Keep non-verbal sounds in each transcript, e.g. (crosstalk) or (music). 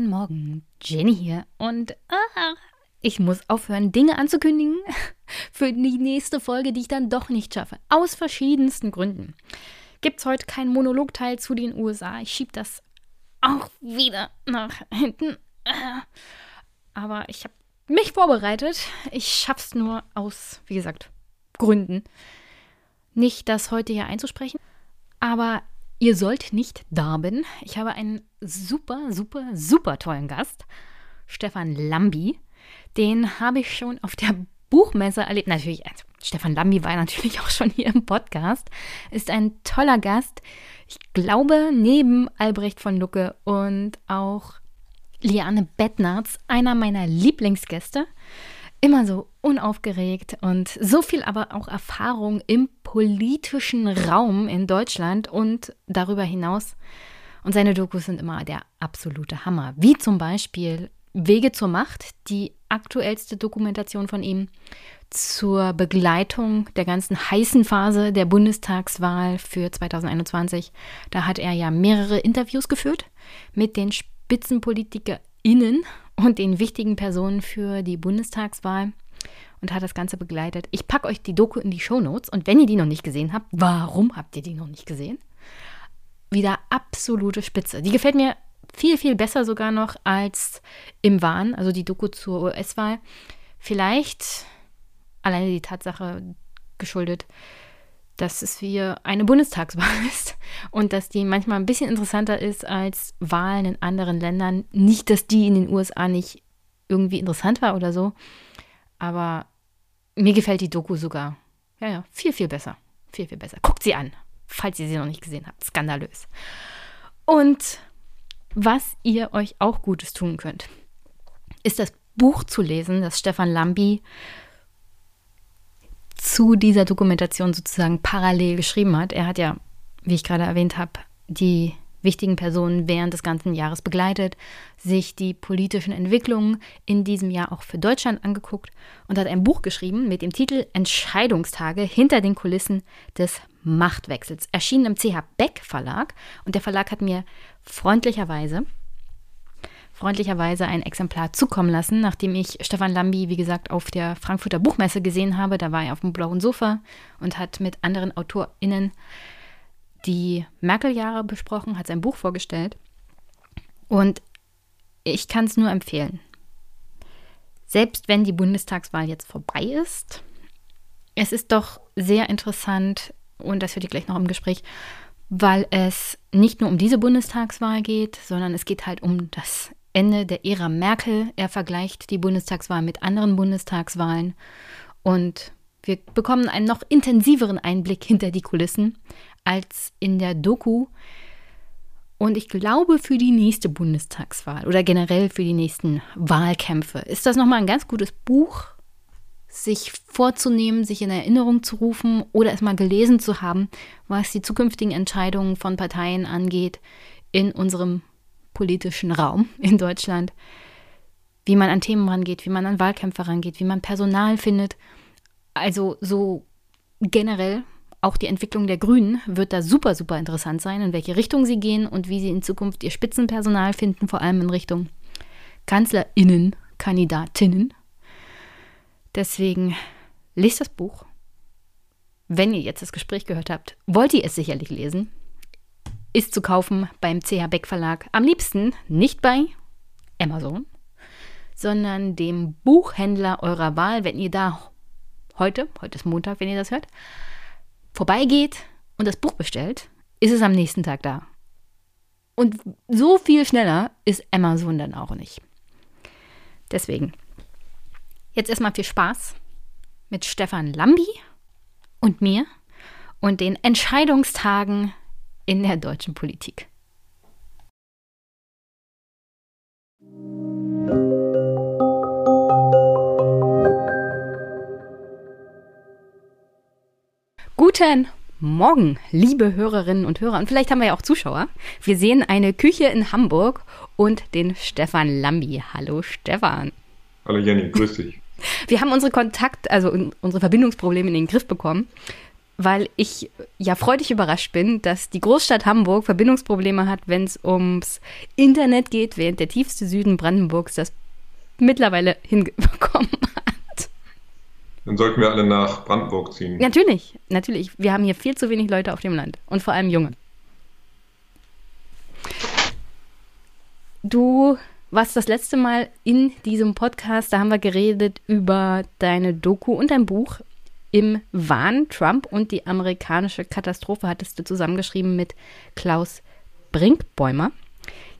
Guten Morgen, Jenny hier. Und ah, ich muss aufhören, Dinge anzukündigen (laughs) für die nächste Folge, die ich dann doch nicht schaffe. Aus verschiedensten Gründen. Gibt es heute keinen Monologteil zu den USA. Ich schiebe das auch wieder nach hinten. Aber ich habe mich vorbereitet. Ich schaff's nur aus, wie gesagt, Gründen. Nicht das heute hier einzusprechen. Aber ihr sollt nicht darben. Ich habe einen super, super, super tollen Gast. Stefan Lambi. Den habe ich schon auf der Buchmesse erlebt. Natürlich, also Stefan Lambi war natürlich (laughs) auch schon hier im Podcast. Ist ein toller Gast. Ich glaube, neben Albrecht von Lucke und auch Liane Bettnarz, einer meiner Lieblingsgäste. Immer so unaufgeregt und so viel aber auch Erfahrung im politischen Raum in Deutschland und darüber hinaus. Und seine Dokus sind immer der absolute Hammer. Wie zum Beispiel Wege zur Macht, die aktuellste Dokumentation von ihm zur Begleitung der ganzen heißen Phase der Bundestagswahl für 2021. Da hat er ja mehrere Interviews geführt mit den SpitzenpolitikerInnen und den wichtigen Personen für die Bundestagswahl und hat das Ganze begleitet. Ich packe euch die Doku in die Shownotes und wenn ihr die noch nicht gesehen habt, warum habt ihr die noch nicht gesehen? Wieder absolute Spitze. Die gefällt mir viel, viel besser sogar noch als im Wahn, also die Doku zur US-Wahl. Vielleicht alleine die Tatsache geschuldet, dass es wie eine Bundestagswahl (laughs) ist und dass die manchmal ein bisschen interessanter ist als Wahlen in anderen Ländern. Nicht, dass die in den USA nicht irgendwie interessant war oder so, aber mir gefällt die Doku sogar. Ja, ja, viel, viel besser. Viel, viel besser. Guckt sie an, falls ihr sie noch nicht gesehen habt. Skandalös. Und was ihr euch auch Gutes tun könnt, ist das Buch zu lesen, das Stefan Lambi zu dieser Dokumentation sozusagen parallel geschrieben hat. Er hat ja, wie ich gerade erwähnt habe, die wichtigen Personen während des ganzen Jahres begleitet, sich die politischen Entwicklungen in diesem Jahr auch für Deutschland angeguckt und hat ein Buch geschrieben mit dem Titel Entscheidungstage hinter den Kulissen des Machtwechsels. Erschienen im CH Beck Verlag und der Verlag hat mir freundlicherweise freundlicherweise ein Exemplar zukommen lassen, nachdem ich Stefan Lambi, wie gesagt, auf der Frankfurter Buchmesse gesehen habe. Da war er auf dem blauen Sofa und hat mit anderen AutorInnen die Merkel-Jahre besprochen, hat sein Buch vorgestellt. Und ich kann es nur empfehlen. Selbst wenn die Bundestagswahl jetzt vorbei ist, es ist doch sehr interessant, und das wird ihr gleich noch im Gespräch, weil es nicht nur um diese Bundestagswahl geht, sondern es geht halt um das Ende der Ära Merkel. Er vergleicht die Bundestagswahl mit anderen Bundestagswahlen und wir bekommen einen noch intensiveren Einblick hinter die Kulissen als in der Doku. Und ich glaube, für die nächste Bundestagswahl oder generell für die nächsten Wahlkämpfe ist das nochmal ein ganz gutes Buch, sich vorzunehmen, sich in Erinnerung zu rufen oder es mal gelesen zu haben, was die zukünftigen Entscheidungen von Parteien angeht in unserem politischen Raum in Deutschland. Wie man an Themen rangeht, wie man an Wahlkämpfe rangeht, wie man Personal findet. Also so generell auch die Entwicklung der Grünen wird da super, super interessant sein, in welche Richtung sie gehen und wie sie in Zukunft ihr Spitzenpersonal finden, vor allem in Richtung Kanzlerinnen, Kandidatinnen. Deswegen lest das Buch. Wenn ihr jetzt das Gespräch gehört habt, wollt ihr es sicherlich lesen. Ist zu kaufen beim CH Beck Verlag. Am liebsten nicht bei Amazon, sondern dem Buchhändler eurer Wahl, wenn ihr da heute, heute ist Montag, wenn ihr das hört, vorbeigeht und das Buch bestellt, ist es am nächsten Tag da. Und so viel schneller ist Amazon dann auch nicht. Deswegen, jetzt erstmal viel Spaß mit Stefan Lambi und mir und den Entscheidungstagen in der deutschen Politik. Guten Morgen, liebe Hörerinnen und Hörer. Und vielleicht haben wir ja auch Zuschauer. Wir sehen eine Küche in Hamburg und den Stefan Lambi. Hallo Stefan. Hallo Jenny, grüß dich. (laughs) Wir haben unsere Kontakt, also unsere Verbindungsprobleme in den Griff bekommen, weil ich ja freudig überrascht bin, dass die Großstadt Hamburg Verbindungsprobleme hat, wenn es ums Internet geht, während der tiefste Süden Brandenburgs das mittlerweile hinbekommen. Dann sollten wir alle nach Brandenburg ziehen. Natürlich, natürlich. Wir haben hier viel zu wenig Leute auf dem Land und vor allem junge. Du warst das letzte Mal in diesem Podcast, da haben wir geredet über deine Doku und dein Buch im Wahn Trump und die amerikanische Katastrophe hattest du zusammengeschrieben mit Klaus Brinkbäumer.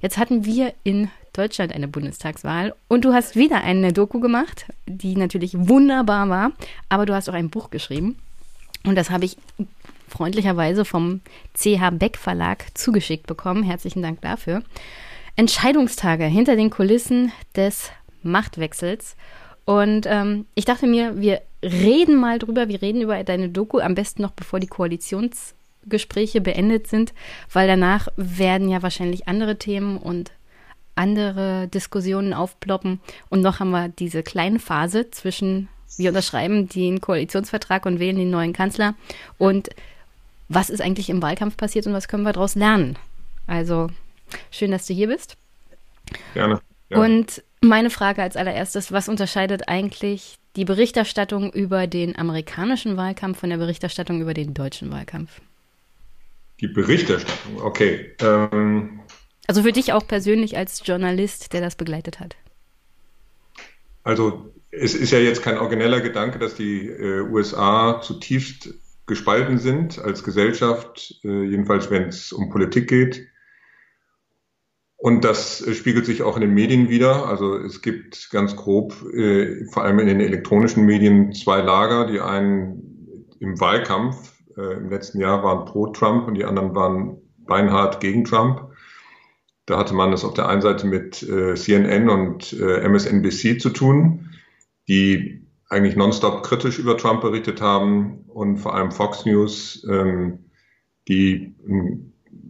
Jetzt hatten wir in Deutschland eine Bundestagswahl und du hast wieder eine Doku gemacht, die natürlich wunderbar war, aber du hast auch ein Buch geschrieben und das habe ich freundlicherweise vom CH Beck Verlag zugeschickt bekommen. Herzlichen Dank dafür. Entscheidungstage hinter den Kulissen des Machtwechsels. Und ähm, ich dachte mir, wir reden mal drüber, wir reden über deine Doku, am besten noch bevor die Koalitionsgespräche beendet sind, weil danach werden ja wahrscheinlich andere Themen und andere Diskussionen aufploppen. Und noch haben wir diese kleine Phase zwischen, wir unterschreiben den Koalitionsvertrag und wählen den neuen Kanzler. Und was ist eigentlich im Wahlkampf passiert und was können wir daraus lernen? Also schön, dass du hier bist. Gerne. gerne. Und meine Frage als allererstes, was unterscheidet eigentlich die Berichterstattung über den amerikanischen Wahlkampf von der Berichterstattung über den deutschen Wahlkampf? Die Berichterstattung, okay. Ähm, also für dich auch persönlich als Journalist, der das begleitet hat. Also es ist ja jetzt kein origineller Gedanke, dass die äh, USA zutiefst gespalten sind als Gesellschaft, äh, jedenfalls wenn es um Politik geht. Und das äh, spiegelt sich auch in den Medien wieder. Also es gibt ganz grob, äh, vor allem in den elektronischen Medien, zwei Lager. Die einen im Wahlkampf äh, im letzten Jahr waren pro Trump und die anderen waren beinhart gegen Trump. Da hatte man es auf der einen Seite mit äh, CNN und äh, MSNBC zu tun, die eigentlich nonstop kritisch über Trump berichtet haben und vor allem Fox News, ähm, die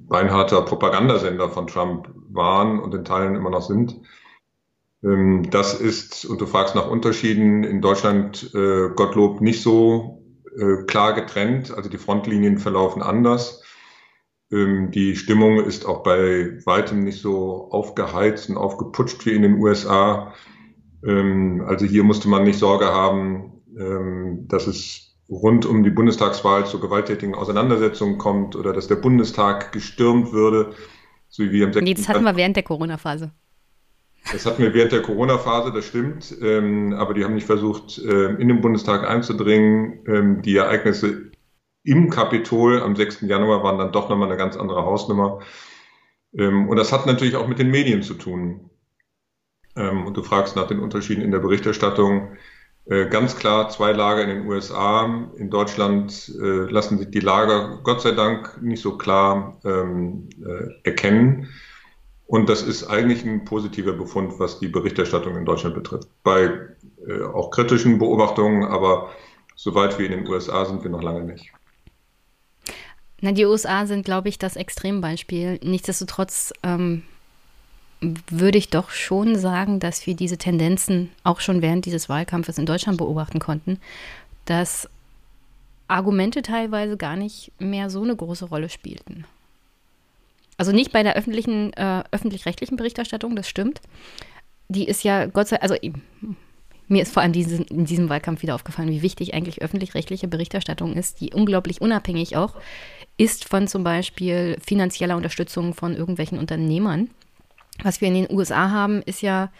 beinharter Propagandasender von Trump waren und in Teilen immer noch sind. Ähm, das ist, und du fragst nach Unterschieden, in Deutschland äh, Gottlob nicht so äh, klar getrennt. Also die Frontlinien verlaufen anders. Ähm, die Stimmung ist auch bei weitem nicht so aufgeheizt und aufgeputscht wie in den USA. Ähm, also hier musste man nicht Sorge haben, dass es rund um die Bundestagswahl zu gewalttätigen Auseinandersetzungen kommt oder dass der Bundestag gestürmt würde, so wie wir am 6. Nee, das hatten wir während der Corona-Phase. Das hatten wir während der Corona-Phase, das stimmt, ähm, aber die haben nicht versucht, ähm, in den Bundestag einzudringen. Ähm, die Ereignisse im Kapitol am 6. Januar waren dann doch nochmal eine ganz andere Hausnummer. Ähm, und das hat natürlich auch mit den Medien zu tun. Ähm, und du fragst nach den Unterschieden in der Berichterstattung. Äh, ganz klar zwei Lager in den USA. In Deutschland äh, lassen sich die Lager Gott sei Dank nicht so klar ähm, äh, erkennen. Und das ist eigentlich ein positiver Befund, was die Berichterstattung in Deutschland betrifft. Bei auch kritischen Beobachtungen, aber so weit wie in den USA sind wir noch lange nicht. Na, die USA sind, glaube ich, das Extrembeispiel. Nichtsdestotrotz ähm, würde ich doch schon sagen, dass wir diese Tendenzen auch schon während dieses Wahlkampfes in Deutschland beobachten konnten, dass Argumente teilweise gar nicht mehr so eine große Rolle spielten. Also nicht bei der öffentlichen, äh, öffentlich-rechtlichen Berichterstattung, das stimmt. Die ist ja Gott sei Dank, also mir ist vor allem diesen, in diesem Wahlkampf wieder aufgefallen, wie wichtig eigentlich öffentlich-rechtliche Berichterstattung ist, die unglaublich unabhängig auch ist von zum Beispiel finanzieller Unterstützung von irgendwelchen Unternehmern was wir in den USA haben, ist ja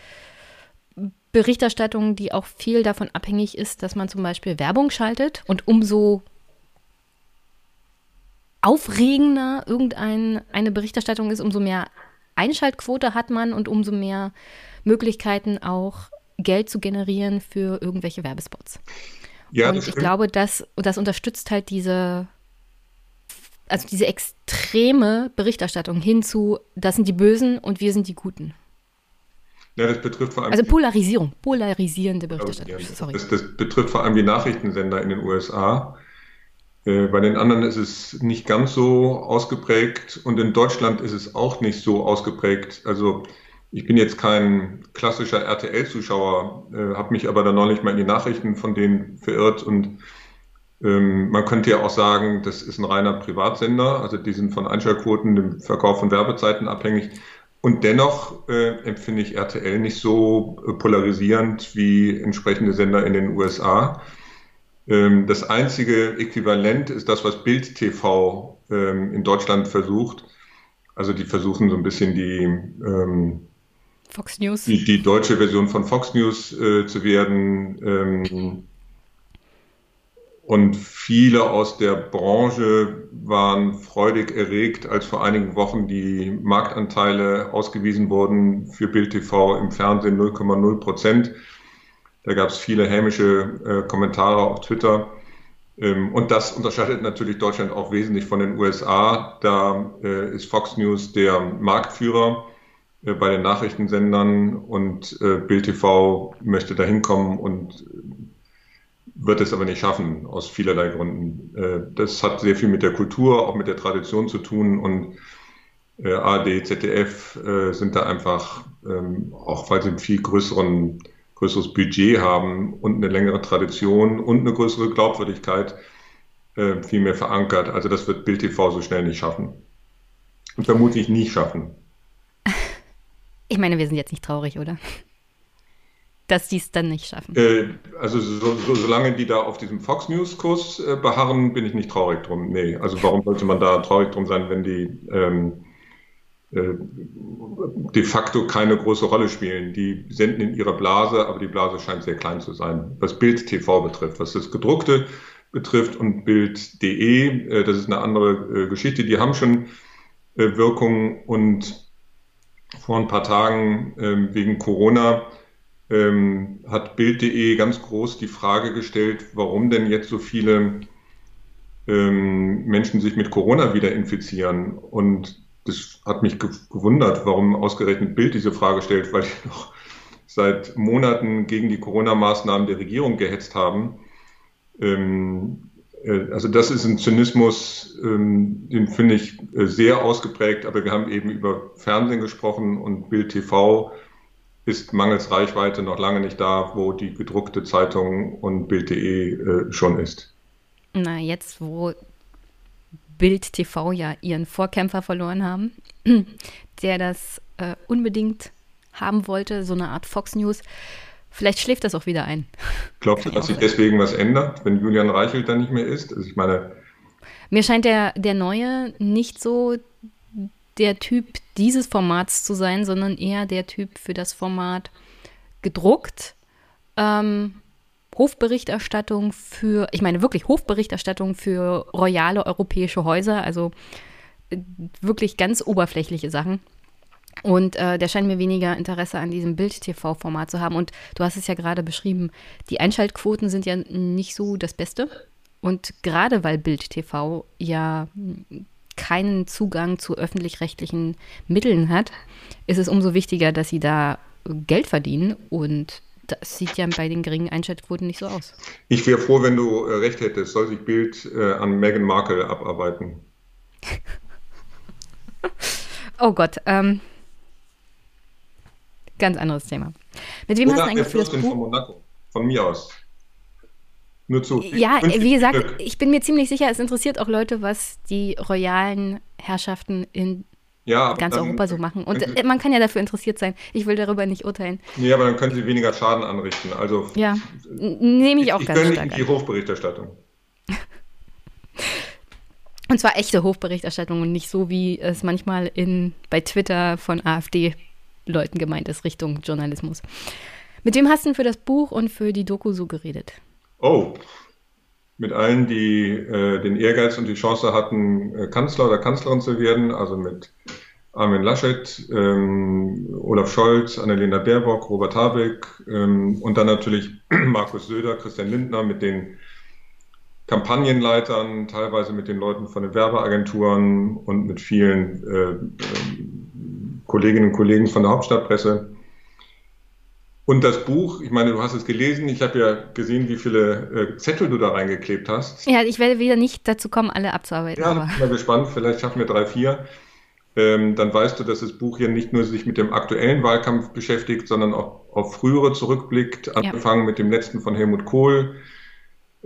Berichterstattung, die auch viel davon abhängig ist, dass man zum Beispiel Werbung schaltet und umso aufregender irgendeine Berichterstattung ist, umso mehr Einschaltquote hat man und umso mehr Möglichkeiten auch Geld zu generieren für irgendwelche Werbespots. Ja, und ich glaube, das, das unterstützt halt diese also diese extreme Berichterstattung hin zu, das sind die Bösen und wir sind die Guten. Ja, das betrifft vor allem. Also Polarisierung, polarisierende Berichterstattung. Ja, Sorry. Das, das, betrifft vor allem die Nachrichtensender in den USA. Äh, bei den anderen ist es nicht ganz so ausgeprägt und in Deutschland ist es auch nicht so ausgeprägt. Also ich bin jetzt kein klassischer RTL-Zuschauer, äh, habe mich aber dann neulich mal in die Nachrichten von denen verirrt und man könnte ja auch sagen, das ist ein reiner Privatsender, also die sind von Einschaltquoten, dem Verkauf von Werbezeiten abhängig. Und dennoch äh, empfinde ich RTL nicht so äh, polarisierend wie entsprechende Sender in den USA. Ähm, das einzige Äquivalent ist das, was Bild TV ähm, in Deutschland versucht. Also die versuchen so ein bisschen die ähm, Fox News. Die, die, deutsche Version von Fox News äh, zu werden. Und viele aus der Branche waren freudig erregt, als vor einigen Wochen die Marktanteile ausgewiesen wurden für Bild TV im Fernsehen 0,0 Prozent. Da gab es viele hämische äh, Kommentare auf Twitter. Ähm, und das unterscheidet natürlich Deutschland auch wesentlich von den USA. Da äh, ist Fox News der Marktführer äh, bei den Nachrichtensendern und äh, Bild TV möchte da hinkommen und wird es aber nicht schaffen, aus vielerlei Gründen. Äh, das hat sehr viel mit der Kultur, auch mit der Tradition zu tun und äh, ARD, ZDF äh, sind da einfach, ähm, auch weil sie ein viel größeren, größeres Budget haben und eine längere Tradition und eine größere Glaubwürdigkeit, äh, viel mehr verankert. Also das wird Bild TV so schnell nicht schaffen. Und vermutlich nie schaffen. (laughs) Ich meine, wir sind jetzt nicht traurig, oder? Dass die es dann nicht schaffen. Äh, also so, so, solange die da auf diesem Fox News-Kurs äh, beharren, bin ich nicht traurig drum. Nee, also warum sollte man da traurig drum sein, wenn die ähm, äh, de facto keine große Rolle spielen? Die senden in ihrer Blase, aber die Blase scheint sehr klein zu sein, was Bild TV betrifft. Was das Gedruckte betrifft und Bild.de, äh, das ist eine andere äh, Geschichte. Die haben schon äh, Wirkung und vor ein paar Tagen ähm, wegen Corona ähm, hat Bild.de ganz groß die Frage gestellt, warum denn jetzt so viele ähm, Menschen sich mit Corona wieder infizieren. Und das hat mich gewundert, warum ausgerechnet Bild diese Frage stellt, weil die noch seit Monaten gegen die Corona-Maßnahmen der Regierung gehetzt haben. Ähm, äh, also das ist ein Zynismus, ähm, den finde ich äh, sehr ausgeprägt, aber wir haben eben über Fernsehen gesprochen und Bild TV ist mangels Reichweite noch lange nicht da, wo die gedruckte Zeitung und Bild.de äh, schon ist. Na, jetzt, wo Bild TV ja ihren Vorkämpfer verloren haben, (clears throat) der das äh, unbedingt haben wollte, so eine Art Fox News. Vielleicht schläft das auch wieder ein. (laughs) Glaubst du, dass sich deswegen was ändert, wenn Julian Reichelt da nicht mehr ist? Also ich meine. Mir scheint der, der Neue nicht so der Typ dieses Formats zu sein, sondern eher der Typ für das Format gedruckt. Ähm, Hofberichterstattung für, ich meine wirklich Hofberichterstattung für royale europäische Häuser, also äh, wirklich ganz oberflächliche Sachen. Und äh, der scheint mir weniger Interesse an diesem Bild-TV-Format zu haben. Und du hast es ja gerade beschrieben, die Einschaltquoten sind ja nicht so das Beste. Und gerade weil Bild-TV ja keinen Zugang zu öffentlich-rechtlichen Mitteln hat, ist es umso wichtiger, dass sie da Geld verdienen und das sieht ja bei den geringen Einschaltquoten nicht so aus. Ich wäre froh, wenn du äh, recht hättest. Soll sich Bild äh, an Meghan Markle abarbeiten? (laughs) oh Gott. Ähm, ganz anderes Thema. Mit wem Oder hast du eigentlich für das Buch? Von Monaco. Von mir aus. Nur zu. Ja, wie gesagt, Glück. ich bin mir ziemlich sicher, es interessiert auch Leute, was die royalen Herrschaften in ja, ganz dann, Europa so machen. Und Sie, man kann ja dafür interessiert sein. Ich will darüber nicht urteilen. Nee, aber dann können sie weniger Schaden anrichten. Also ja, nehme ich auch ich, ganz ich stark die Hofberichterstattung. (laughs) Und zwar echte Hofberichterstattung und nicht so, wie es manchmal in, bei Twitter von AfD-Leuten gemeint ist, Richtung Journalismus. Mit wem hast du denn für das Buch und für die Doku so geredet? Oh, mit allen, die äh, den Ehrgeiz und die Chance hatten, äh, Kanzler oder Kanzlerin zu werden, also mit Armin Laschet, ähm, Olaf Scholz, Annalena Baerbock, Robert Habeck ähm, und dann natürlich (clears throat) Markus Söder, Christian Lindner mit den Kampagnenleitern, teilweise mit den Leuten von den Werbeagenturen und mit vielen äh, äh, Kolleginnen und Kollegen von der Hauptstadtpresse. Und das Buch, ich meine, du hast es gelesen, ich habe ja gesehen, wie viele äh, Zettel du da reingeklebt hast. Ja, ich werde wieder nicht dazu kommen, alle abzuarbeiten. Ja, aber. bin mal gespannt, vielleicht schaffen wir drei, vier. Ähm, dann weißt du, dass das Buch hier nicht nur sich mit dem aktuellen Wahlkampf beschäftigt, sondern auch auf frühere zurückblickt, angefangen ja. mit dem letzten von Helmut Kohl,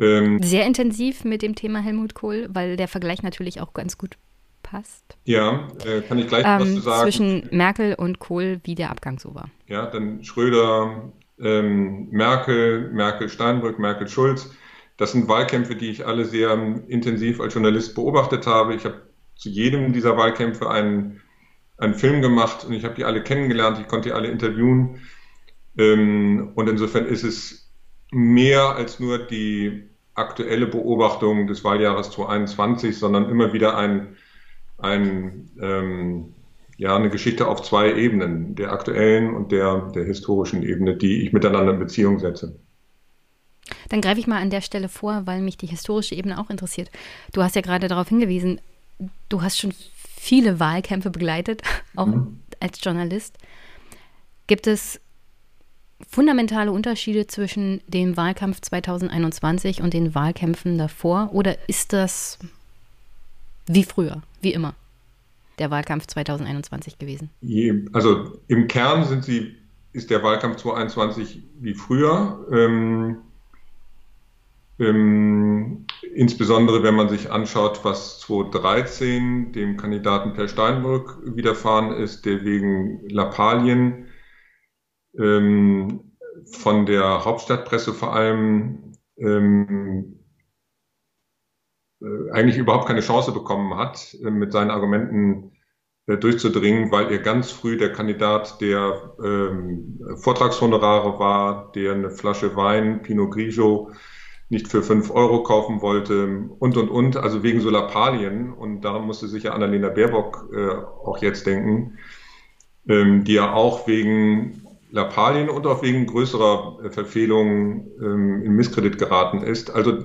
Ähm, Sehr intensiv mit dem Thema Helmut Kohl, weil der Vergleich natürlich auch ganz gut passt. Ja, äh, kann ich gleich ähm, was zu sagen. Zwischen Merkel und Kohl, wie der Abgang so war. Ja, dann Schröder, ähm, Merkel, Merkel-Steinbrück, Merkel-Schulz. Das sind Wahlkämpfe, die ich alle sehr intensiv als Journalist beobachtet habe. Ich habe zu jedem dieser Wahlkämpfe einen, einen Film gemacht und ich habe die alle kennengelernt. Ich konnte die alle interviewen. Ähm, und insofern ist es mehr als nur die aktuelle Beobachtung des Wahljahres 2021, sondern immer wieder ein, ein ähm, ja, eine Geschichte auf zwei Ebenen, der aktuellen und der, der historischen Ebene, die ich miteinander in Beziehung setze. Dann greife ich mal an der Stelle vor, weil mich die historische Ebene auch interessiert. Du hast ja gerade darauf hingewiesen, du hast schon viele Wahlkämpfe begleitet, (laughs) auch mhm. als Journalist. Gibt es fundamentale Unterschiede zwischen dem Wahlkampf 2021 und den Wahlkämpfen davor? Oder ist das wie früher, wie immer, der Wahlkampf 2021 gewesen? Also im Kern sind sie, ist der Wahlkampf 2021 wie früher. Ähm, ähm, insbesondere wenn man sich anschaut, was 2013 dem Kandidaten Per Steinbrück widerfahren ist, der wegen Lappalien ähm, von der Hauptstadtpresse vor allem ähm, äh, eigentlich überhaupt keine Chance bekommen hat, äh, mit seinen Argumenten äh, durchzudringen, weil er ganz früh der Kandidat der ähm, Vortragshonorare war, der eine Flasche Wein, Pinot Grigio, nicht für fünf Euro kaufen wollte und, und, und, also wegen so Lappalien. Und daran musste sich ja Annalena Baerbock äh, auch jetzt denken, ähm, die ja auch wegen Lappalien und auch wegen größerer äh, Verfehlungen ähm, in Misskredit geraten ist. Also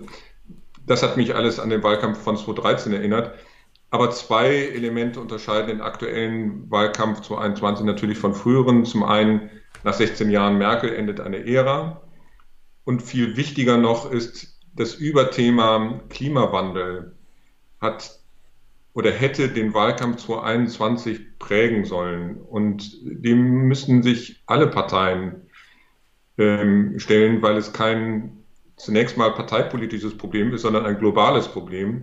das hat mich alles an den Wahlkampf von 2013 erinnert. Aber zwei Elemente unterscheiden den aktuellen Wahlkampf 2021 natürlich von früheren. Zum einen, nach 16 Jahren Merkel endet eine Ära. Und viel wichtiger noch ist, das Überthema Klimawandel hat oder hätte den Wahlkampf 2021 prägen sollen. Und dem müssen sich alle Parteien ähm, stellen, weil es kein zunächst mal parteipolitisches Problem ist, sondern ein globales Problem.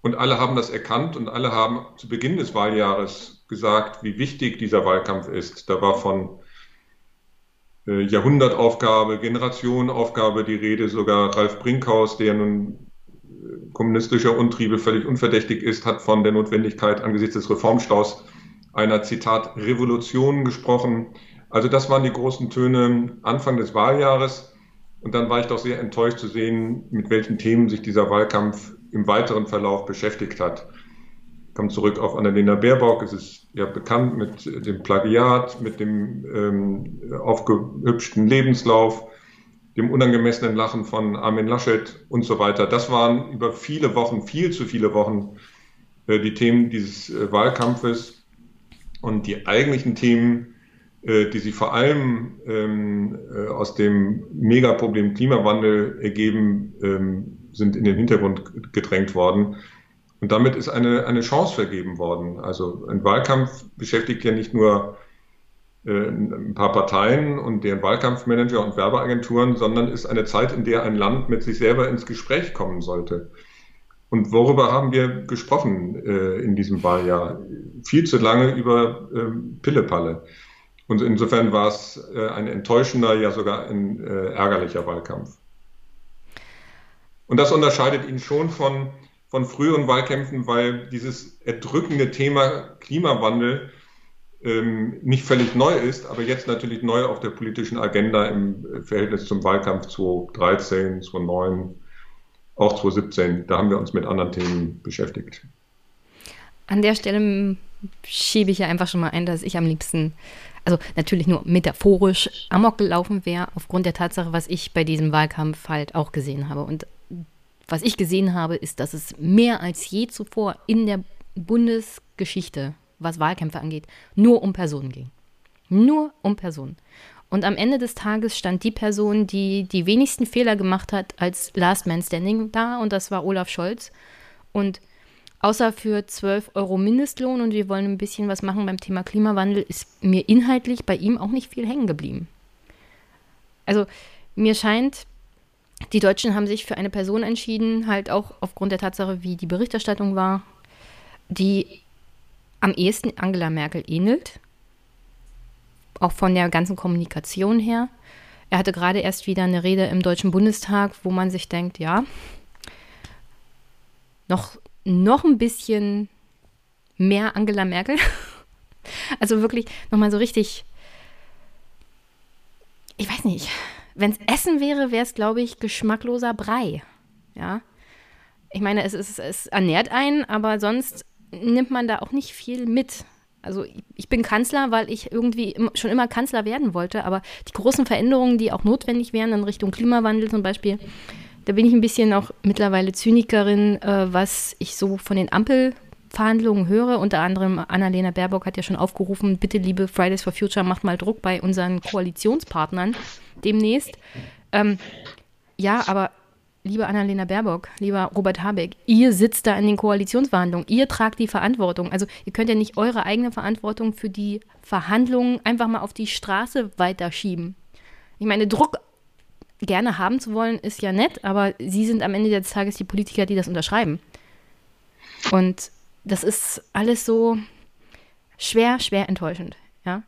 Und alle haben das erkannt und alle haben zu Beginn des Wahljahres gesagt, wie wichtig dieser Wahlkampf ist. Da war von äh, Jahrhundertaufgabe, Generationenaufgabe die Rede. Sogar Ralf Brinkhaus, der nun äh, kommunistischer Untriebe völlig unverdächtig ist, hat von der Notwendigkeit angesichts des Reformstaus einer Zitat Revolution gesprochen. Also das waren die großen Töne Anfang des Wahljahres. Und dann war ich doch sehr enttäuscht zu sehen, mit welchen Themen sich dieser Wahlkampf im weiteren Verlauf beschäftigt hat komme zurück auf Annalena Baerbock. Es ist ja bekannt mit dem Plagiat, mit dem ähm, aufgehübschten Lebenslauf, dem unangemessenen Lachen von Armin Laschet und so weiter. Das waren über viele Wochen, viel zu viele Wochen, äh, die Themen dieses äh, Wahlkampfes. Und die eigentlichen Themen, die sich vor allem ähm, äh, aus dem Megaproblem Klimawandel ergeben, ähm, sind in den Hintergrund gedrängt worden. Und damit ist eine, eine Chance vergeben worden. Also ein Wahlkampf beschäftigt ja nicht nur äh, ein paar Parteien und deren Wahlkampfmanager und Werbeagenturen, sondern ist eine Zeit, in der ein Land mit sich selber ins Gespräch kommen sollte. Und worüber haben wir gesprochen äh, in diesem Wahljahr? Viel zu lange über äh, Pillepalle. Und insofern war es äh, ein enttäuschender, ja sogar ein äh, ärgerlicher Wahlkampf. Und das unterscheidet ihn schon von von früheren Wahlkämpfen, weil dieses erdrückende Thema Klimawandel ähm, nicht völlig neu ist, aber jetzt natürlich neu auf der politischen Agenda im Verhältnis zum Wahlkampf 2013, 2009, auch 2017. Da haben wir uns mit anderen Themen beschäftigt. An der Stelle schiebe ich ja einfach schon mal ein, dass ich am liebsten, also natürlich nur metaphorisch, amok gelaufen wäre, aufgrund der Tatsache, was ich bei diesem Wahlkampf halt auch gesehen habe. Und was ich gesehen habe, ist, dass es mehr als je zuvor in der Bundesgeschichte, was Wahlkämpfe angeht, nur um Personen ging. Nur um Personen. Und am Ende des Tages stand die Person, die die wenigsten Fehler gemacht hat, als Last Man Standing da und das war Olaf Scholz. Und außer für 12 Euro Mindestlohn und wir wollen ein bisschen was machen beim Thema Klimawandel, ist mir inhaltlich bei ihm auch nicht viel hängen geblieben. Also mir scheint, die Deutschen haben sich für eine Person entschieden, halt auch aufgrund der Tatsache, wie die Berichterstattung war, die am ehesten Angela Merkel ähnelt. Auch von der ganzen Kommunikation her. Er hatte gerade erst wieder eine Rede im Deutschen Bundestag, wo man sich denkt, ja, noch, noch ein bisschen mehr Angela Merkel. (laughs) Also wirklich nochmal so richtig, ich weiß nicht, wenn es Essen wäre, wäre es, glaube ich, geschmackloser Brei. Ja. Ich meine, es, es, es ernährt einen, aber sonst nimmt man da auch nicht viel mit. Also ich bin Kanzler, weil ich irgendwie schon immer Kanzler werden wollte, aber die großen Veränderungen, die auch notwendig wären in Richtung Klimawandel zum Beispiel, da bin ich ein bisschen auch mittlerweile Zynikerin, äh, was ich so von den Ampelverhandlungen höre. Unter anderem Annalena Baerbock hat ja schon aufgerufen, bitte liebe Fridays for Future, macht mal Druck bei unseren Koalitionspartnern demnächst. Ähm, ja, aber liebe Annalena Baerbock, lieber Robert Habeck, ihr sitzt da in den Koalitionsverhandlungen, ihr tragt die Verantwortung. Also ihr könnt ja nicht eure eigene Verantwortung für die Verhandlungen einfach mal auf die Straße weiterschieben. Ich meine, Druck gerne haben zu wollen, ist ja nett, aber sie sind am Ende des Tages die Politiker, die das unterschreiben. Und das ist alles so schwer, schwer enttäuschend. Ja?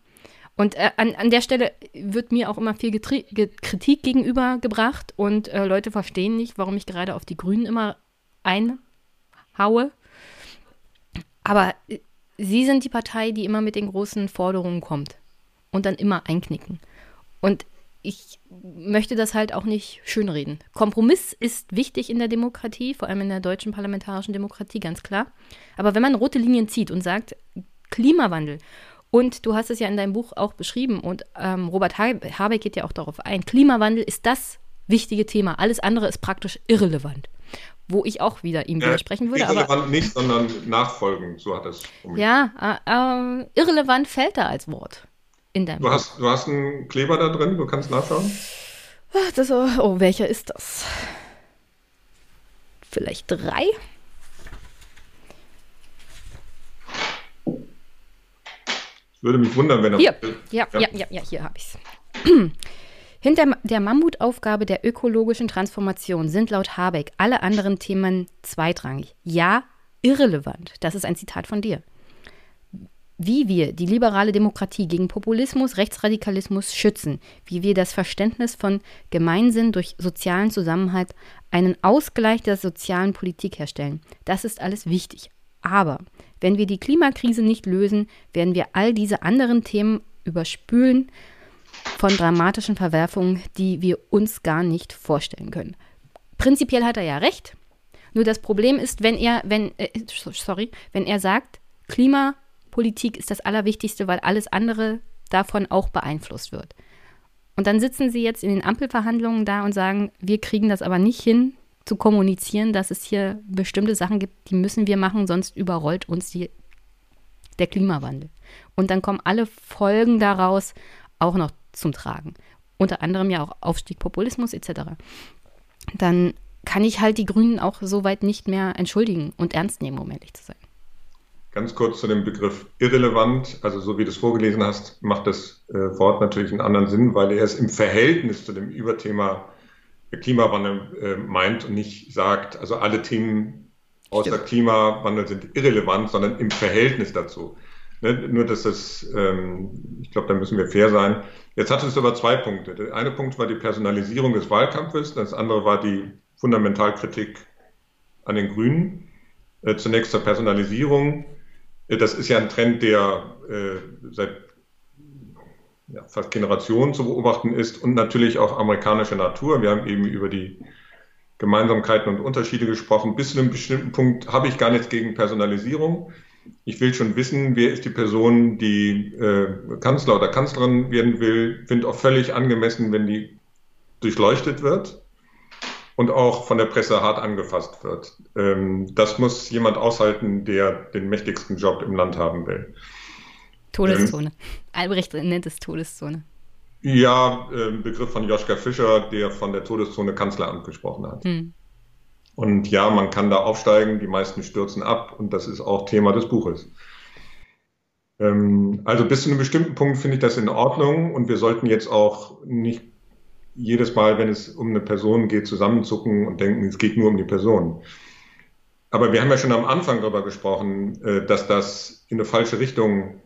Und äh, an, an der Stelle wird mir auch immer viel Getri Kritik gegenübergebracht und äh, Leute verstehen nicht, warum ich gerade auf die Grünen immer einhaue. Aber äh, sie sind die Partei, die immer mit den großen Forderungen kommt und dann immer einknicken. Und ich möchte das halt auch nicht schönreden. Kompromiss ist wichtig in der Demokratie, vor allem in der deutschen parlamentarischen Demokratie, ganz klar. Aber wenn man rote Linien zieht und sagt, Klimawandel und du hast es ja in deinem Buch auch beschrieben und ähm, Robert Habeck geht ja auch darauf ein. Klimawandel ist das wichtige Thema. Alles andere ist praktisch irrelevant. Wo ich auch wieder ihm widersprechen würde. Irrelevant aber, nicht, sondern nachfolgend, so hat es. Ja, äh, äh, irrelevant fällt da als Wort in deinem du. Hast, du hast einen Kleber da drin, du kannst nachschauen. Das, oh, welcher ist das? Vielleicht drei? Würde mich wundern, wenn er. Hier, ja, ja, ja, ja, hier habe ich es. Hinter der Mammutaufgabe der ökologischen Transformation sind laut Habeck alle anderen Themen zweitrangig. Ja, irrelevant. Das ist ein Zitat von dir. Wie wir die liberale Demokratie gegen Populismus, Rechtsradikalismus schützen, wie wir das Verständnis von Gemeinsinn durch sozialen Zusammenhalt, einen Ausgleich der sozialen Politik herstellen, das ist alles wichtig. Aber wenn wir die Klimakrise nicht lösen, werden wir all diese anderen Themen überspülen von dramatischen Verwerfungen, die wir uns gar nicht vorstellen können. Prinzipiell hat er ja recht. Nur das Problem ist, wenn er, wenn, äh, sorry, wenn er sagt, Klimapolitik ist das Allerwichtigste, weil alles andere davon auch beeinflusst wird. Und dann sitzen sie jetzt in den Ampelverhandlungen da und sagen, wir kriegen das aber nicht hin, zu kommunizieren, dass es hier bestimmte Sachen gibt, die müssen wir machen, sonst überrollt uns die, der Klimawandel. Und dann kommen alle Folgen daraus auch noch zum Tragen. Unter anderem ja auch Aufstieg Populismus etc. Dann kann ich halt die Grünen auch so weit nicht mehr entschuldigen und ernst nehmen, um ehrlich zu sein. Ganz kurz zu dem Begriff irrelevant. Also so wie du es vorgelesen hast, macht das äh, Wort natürlich einen anderen Sinn, weil er es im Verhältnis zu dem Überthema Klimawandel äh, meint und nicht sagt, also alle Themen außer Stimmt. Klimawandel sind irrelevant, sondern im Verhältnis dazu. Ne? Nur, dass das, ähm, ich glaube, da müssen wir fair sein. Jetzt hatte es aber zwei Punkte. Der eine Punkt war die Personalisierung des Wahlkampfes, das andere war die Fundamentalkritik an den Grünen. Äh, zunächst zur Personalisierung. Äh, das ist ja ein Trend, der äh, seit ja, fast Generationen zu beobachten ist und natürlich auch amerikanische Natur. Wir haben eben über die Gemeinsamkeiten und Unterschiede gesprochen. Bis zu einem bestimmten Punkt habe ich gar nichts gegen Personalisierung. Ich will schon wissen, wer ist die Person, die äh, Kanzler oder Kanzlerin werden will. Finde auch völlig angemessen, wenn die durchleuchtet wird und auch von der Presse hart angefasst wird. Ähm, das muss jemand aushalten, der den mächtigsten Job im Land haben will. Todeszone. Ähm, Albrecht nennt es Todeszone. Ja, äh, Begriff von Joschka Fischer, der von der Todeszone Kanzleramt gesprochen hat. Hm. Und ja, man kann da aufsteigen, die meisten stürzen ab und das ist auch Thema des Buches. Ähm, also bis zu einem bestimmten Punkt finde ich das in Ordnung und wir sollten jetzt auch nicht jedes Mal, wenn es um eine Person geht, zusammenzucken und denken, es geht nur um die Person. Aber wir haben ja schon am Anfang darüber gesprochen, äh, dass das in eine falsche Richtung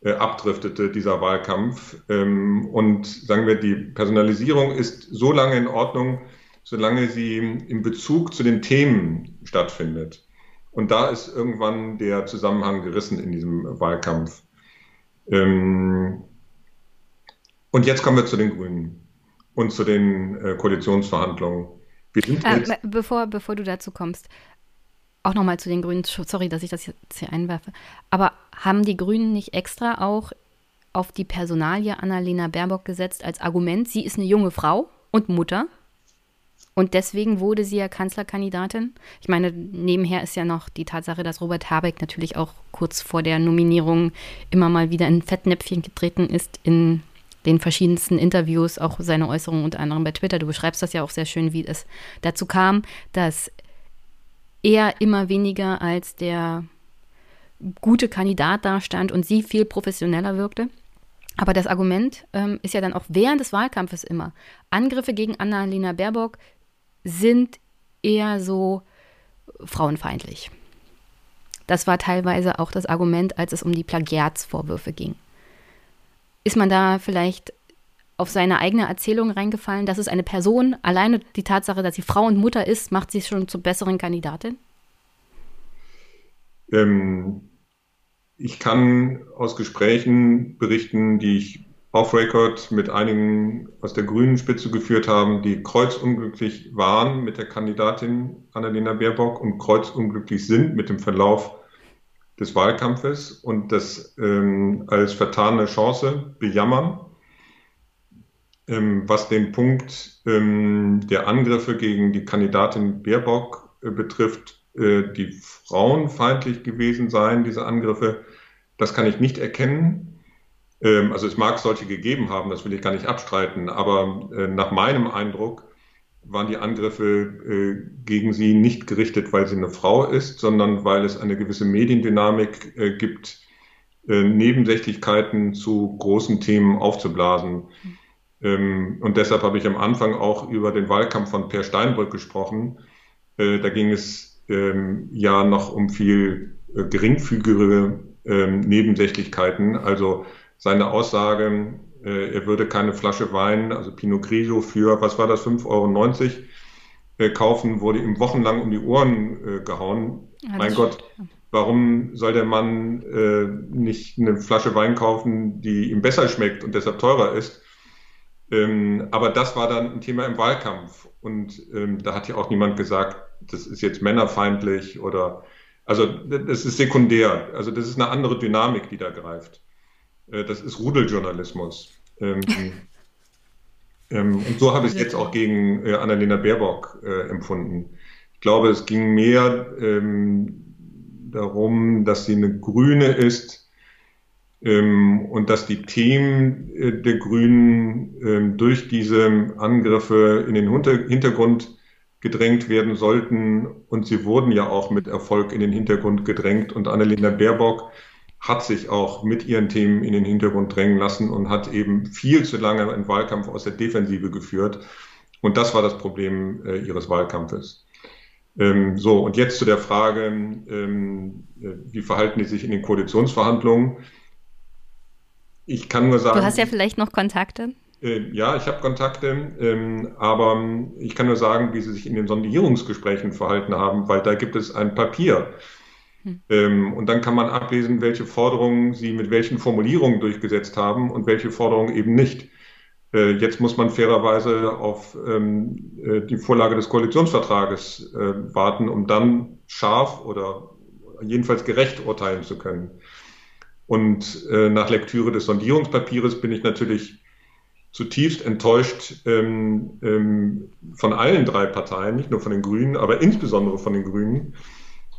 äh, abdriftete, dieser Wahlkampf. Ähm, und sagen wir, die Personalisierung ist so lange in Ordnung, solange sie im Bezug zu den Themen stattfindet. Und da ist irgendwann der Zusammenhang gerissen in diesem Wahlkampf. Ähm, und jetzt kommen wir zu den Grünen und zu den äh, Koalitionsverhandlungen. Äh, bevor, bevor du dazu kommst, auch nochmal zu den Grünen, sorry, dass ich das jetzt hier einwerfe, aber haben die Grünen nicht extra auch auf die Personalie Annalena Baerbock gesetzt als Argument, sie ist eine junge Frau und Mutter und deswegen wurde sie ja Kanzlerkandidatin. Ich meine, nebenher ist ja noch die Tatsache, dass Robert Habeck natürlich auch kurz vor der Nominierung immer mal wieder in Fettnäpfchen getreten ist in den verschiedensten Interviews, auch seine Äußerungen unter anderem bei Twitter. Du beschreibst das ja auch sehr schön, wie es dazu kam, dass er immer weniger als der gute Kandidat dastand und sie viel professioneller wirkte. Aber das Argument ähm, ist ja dann auch während des Wahlkampfes immer. Angriffe gegen Annalena Baerbock sind eher so frauenfeindlich. Das war teilweise auch das Argument, als es um die Plagiatsvorwürfe ging. Ist man da vielleicht auf seine eigene Erzählung reingefallen, dass es eine Person, alleine die Tatsache, dass sie Frau und Mutter ist, macht sie schon zur besseren Kandidatin? Ähm, ich kann aus Gesprächen berichten, die ich off Record mit einigen aus der grünen Spitze geführt haben, die kreuzunglücklich waren mit der Kandidatin Annalena Baerbock und kreuzunglücklich sind mit dem Verlauf des Wahlkampfes und das ähm, als vertane Chance bejammern ähm, was den Punkt ähm, der Angriffe gegen die Kandidatin Baerbock äh, betrifft, äh, die frauenfeindlich gewesen seien, diese Angriffe, das kann ich nicht erkennen. Ähm, also es mag solche gegeben haben, das will ich gar nicht abstreiten, aber äh, nach meinem Eindruck waren die Angriffe äh, gegen sie nicht gerichtet, weil sie eine Frau ist, sondern weil es eine gewisse Mediendynamik äh, gibt, äh, Nebensächlichkeiten zu großen Themen aufzublasen. Ähm, und deshalb habe ich am Anfang auch über den Wahlkampf von Per Steinbrück gesprochen. Da ging es ähm, ja noch um viel geringfügigere ähm, Nebensächlichkeiten. Also seine Aussage, äh, er würde keine Flasche Wein, also Pinot Grigio für, was war das, 5,90 Euro äh, kaufen, wurde ihm wochenlang um die Ohren äh, gehauen. Ja, mein Gott, warum soll der Mann äh, nicht eine Flasche Wein kaufen, die ihm besser schmeckt und deshalb teurer ist? Ähm, aber das war dann ein Thema im Wahlkampf. Und ähm, da hat ja auch niemand gesagt, das ist jetzt männerfeindlich oder, also das ist sekundär. Also das ist eine andere Dynamik, die da greift. Äh, das ist Rudeljournalismus. Ähm, (laughs) ähm und so habe ich es jetzt auch gegen äh, Annalena Baerbock äh, empfunden. Ich glaube, es ging mehr ähm, darum, dass sie eine Grüne ist, ähm, und dass die Themen äh, der Grünen ähm, durch diese Angriffe in den Hintergrund gedrängt werden sollten. Und sie wurden ja auch mit Erfolg in den Hintergrund gedrängt. Und Annalena Baerbock hat sich auch mit ihren Themen in den Hintergrund drängen lassen und hat eben viel zu lange einen Wahlkampf aus der Defensive geführt. Und das war das Problem äh, ihres Wahlkampfes. Ähm, so, und jetzt zu der Frage, ähm, äh, wie verhalten die sich in den Koalitionsverhandlungen? Ich kann nur sagen. Du hast ja vielleicht noch Kontakte. Äh, ja, ich habe Kontakte, ähm, aber ich kann nur sagen, wie sie sich in den Sondierungsgesprächen verhalten haben, weil da gibt es ein Papier. Hm. Ähm, und dann kann man ablesen, welche Forderungen sie mit welchen Formulierungen durchgesetzt haben und welche Forderungen eben nicht. Äh, jetzt muss man fairerweise auf ähm, äh, die Vorlage des Koalitionsvertrages äh, warten, um dann scharf oder jedenfalls gerecht urteilen zu können. Und äh, nach Lektüre des Sondierungspapiers bin ich natürlich zutiefst enttäuscht ähm, ähm, von allen drei Parteien, nicht nur von den Grünen, aber insbesondere von den Grünen,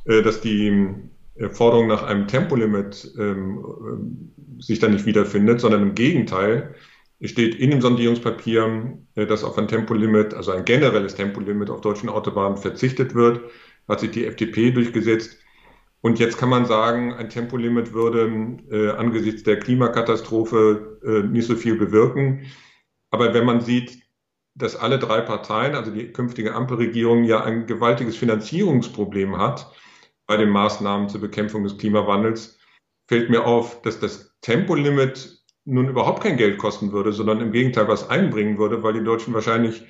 dass die äh, Forderung nach einem Tempolimit ähm, äh, sich da nicht wiederfindet, sondern im Gegenteil steht in dem Sondierungspapier, äh, dass auf ein Tempolimit, also ein generelles Tempolimit auf deutschen Autobahnen verzichtet wird, hat sich die FDP durchgesetzt. Und jetzt kann man sagen, ein Tempolimit würde äh, angesichts der Klimakatastrophe äh, nicht so viel bewirken. Aber wenn man sieht, dass alle drei Parteien, also die künftige Ampelregierung, ja ein gewaltiges Finanzierungsproblem hat bei den Maßnahmen zur Bekämpfung des Klimawandels, fällt mir auf, dass das Tempolimit nun überhaupt kein Geld kosten würde, sondern im Gegenteil was einbringen würde, weil die Deutschen wahrscheinlich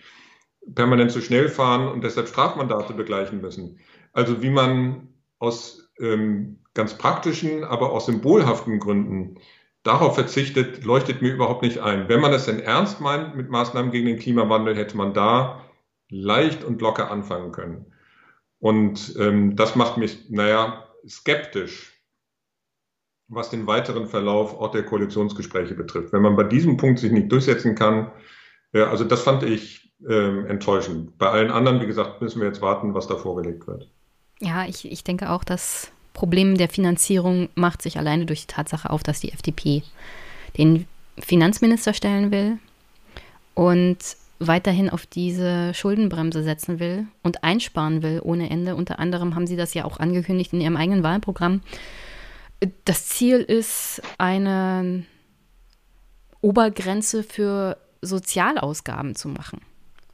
permanent zu schnell fahren und deshalb Strafmandate begleichen müssen. Also wie man aus ähm, ganz praktischen, aber auch symbolhaften Gründen darauf verzichtet, leuchtet mir überhaupt nicht ein. Wenn man es denn ernst meint mit Maßnahmen gegen den Klimawandel, hätte man da leicht und locker anfangen können. Und ähm, das macht mich, naja, skeptisch, was den weiteren Verlauf auch der Koalitionsgespräche betrifft. Wenn man bei diesem Punkt sich nicht durchsetzen kann, ja, also das fand ich ähm, enttäuschend. Bei allen anderen, wie gesagt, müssen wir jetzt warten, was da vorgelegt wird. Ja, ich, ich denke auch, das Problem der Finanzierung macht sich alleine durch die Tatsache auf, dass die FDP den Finanzminister stellen will und weiterhin auf diese Schuldenbremse setzen will und einsparen will ohne Ende. Unter anderem haben sie das ja auch angekündigt in ihrem eigenen Wahlprogramm. Das Ziel ist eine Obergrenze für Sozialausgaben zu machen,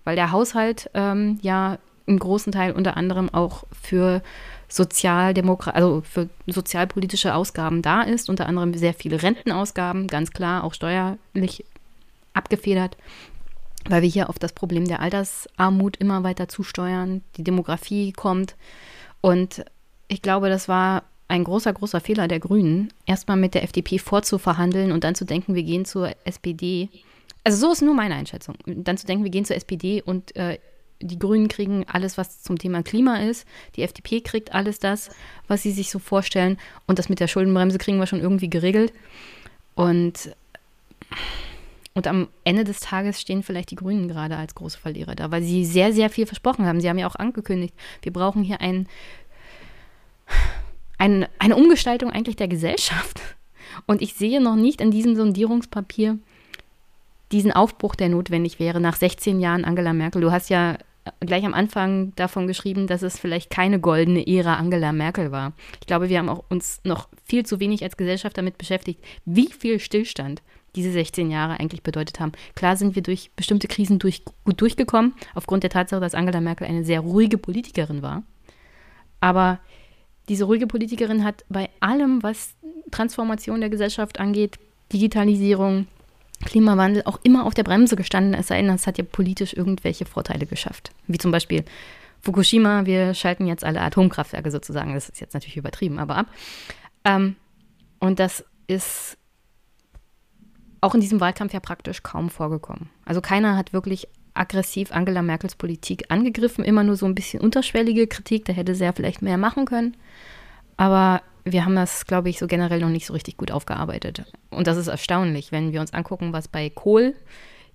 weil der Haushalt ähm, ja im großen Teil unter anderem auch für Sozialdemokrat also für sozialpolitische Ausgaben da ist, unter anderem sehr viele Rentenausgaben, ganz klar auch steuerlich abgefedert, weil wir hier auf das Problem der Altersarmut immer weiter zusteuern, die Demografie kommt und ich glaube, das war ein großer, großer Fehler der Grünen, erstmal mit der FDP vorzuverhandeln und dann zu denken, wir gehen zur SPD. Also so ist nur meine Einschätzung. Dann zu denken, wir gehen zur SPD und äh, die Grünen kriegen alles, was zum Thema Klima ist. Die FDP kriegt alles das, was sie sich so vorstellen. Und das mit der Schuldenbremse kriegen wir schon irgendwie geregelt. Und, und am Ende des Tages stehen vielleicht die Grünen gerade als große Verlierer da, weil sie sehr, sehr viel versprochen haben. Sie haben ja auch angekündigt, wir brauchen hier ein, ein, eine Umgestaltung eigentlich der Gesellschaft. Und ich sehe noch nicht in diesem Sondierungspapier, diesen Aufbruch, der notwendig wäre nach 16 Jahren Angela Merkel. Du hast ja gleich am Anfang davon geschrieben, dass es vielleicht keine goldene Ära Angela Merkel war. Ich glaube, wir haben auch uns noch viel zu wenig als Gesellschaft damit beschäftigt, wie viel Stillstand diese 16 Jahre eigentlich bedeutet haben. Klar sind wir durch bestimmte Krisen durch, gut durchgekommen, aufgrund der Tatsache, dass Angela Merkel eine sehr ruhige Politikerin war. Aber diese ruhige Politikerin hat bei allem, was Transformation der Gesellschaft angeht, Digitalisierung, Klimawandel auch immer auf der Bremse gestanden, es sei denn, es hat ja politisch irgendwelche Vorteile geschafft. Wie zum Beispiel Fukushima, wir schalten jetzt alle Atomkraftwerke sozusagen, das ist jetzt natürlich übertrieben, aber ab. Ähm, und das ist auch in diesem Wahlkampf ja praktisch kaum vorgekommen. Also keiner hat wirklich aggressiv Angela Merkels Politik angegriffen, immer nur so ein bisschen unterschwellige Kritik, da hätte sie ja vielleicht mehr machen können. Aber wir haben das, glaube ich, so generell noch nicht so richtig gut aufgearbeitet. Und das ist erstaunlich, wenn wir uns angucken, was bei Kohl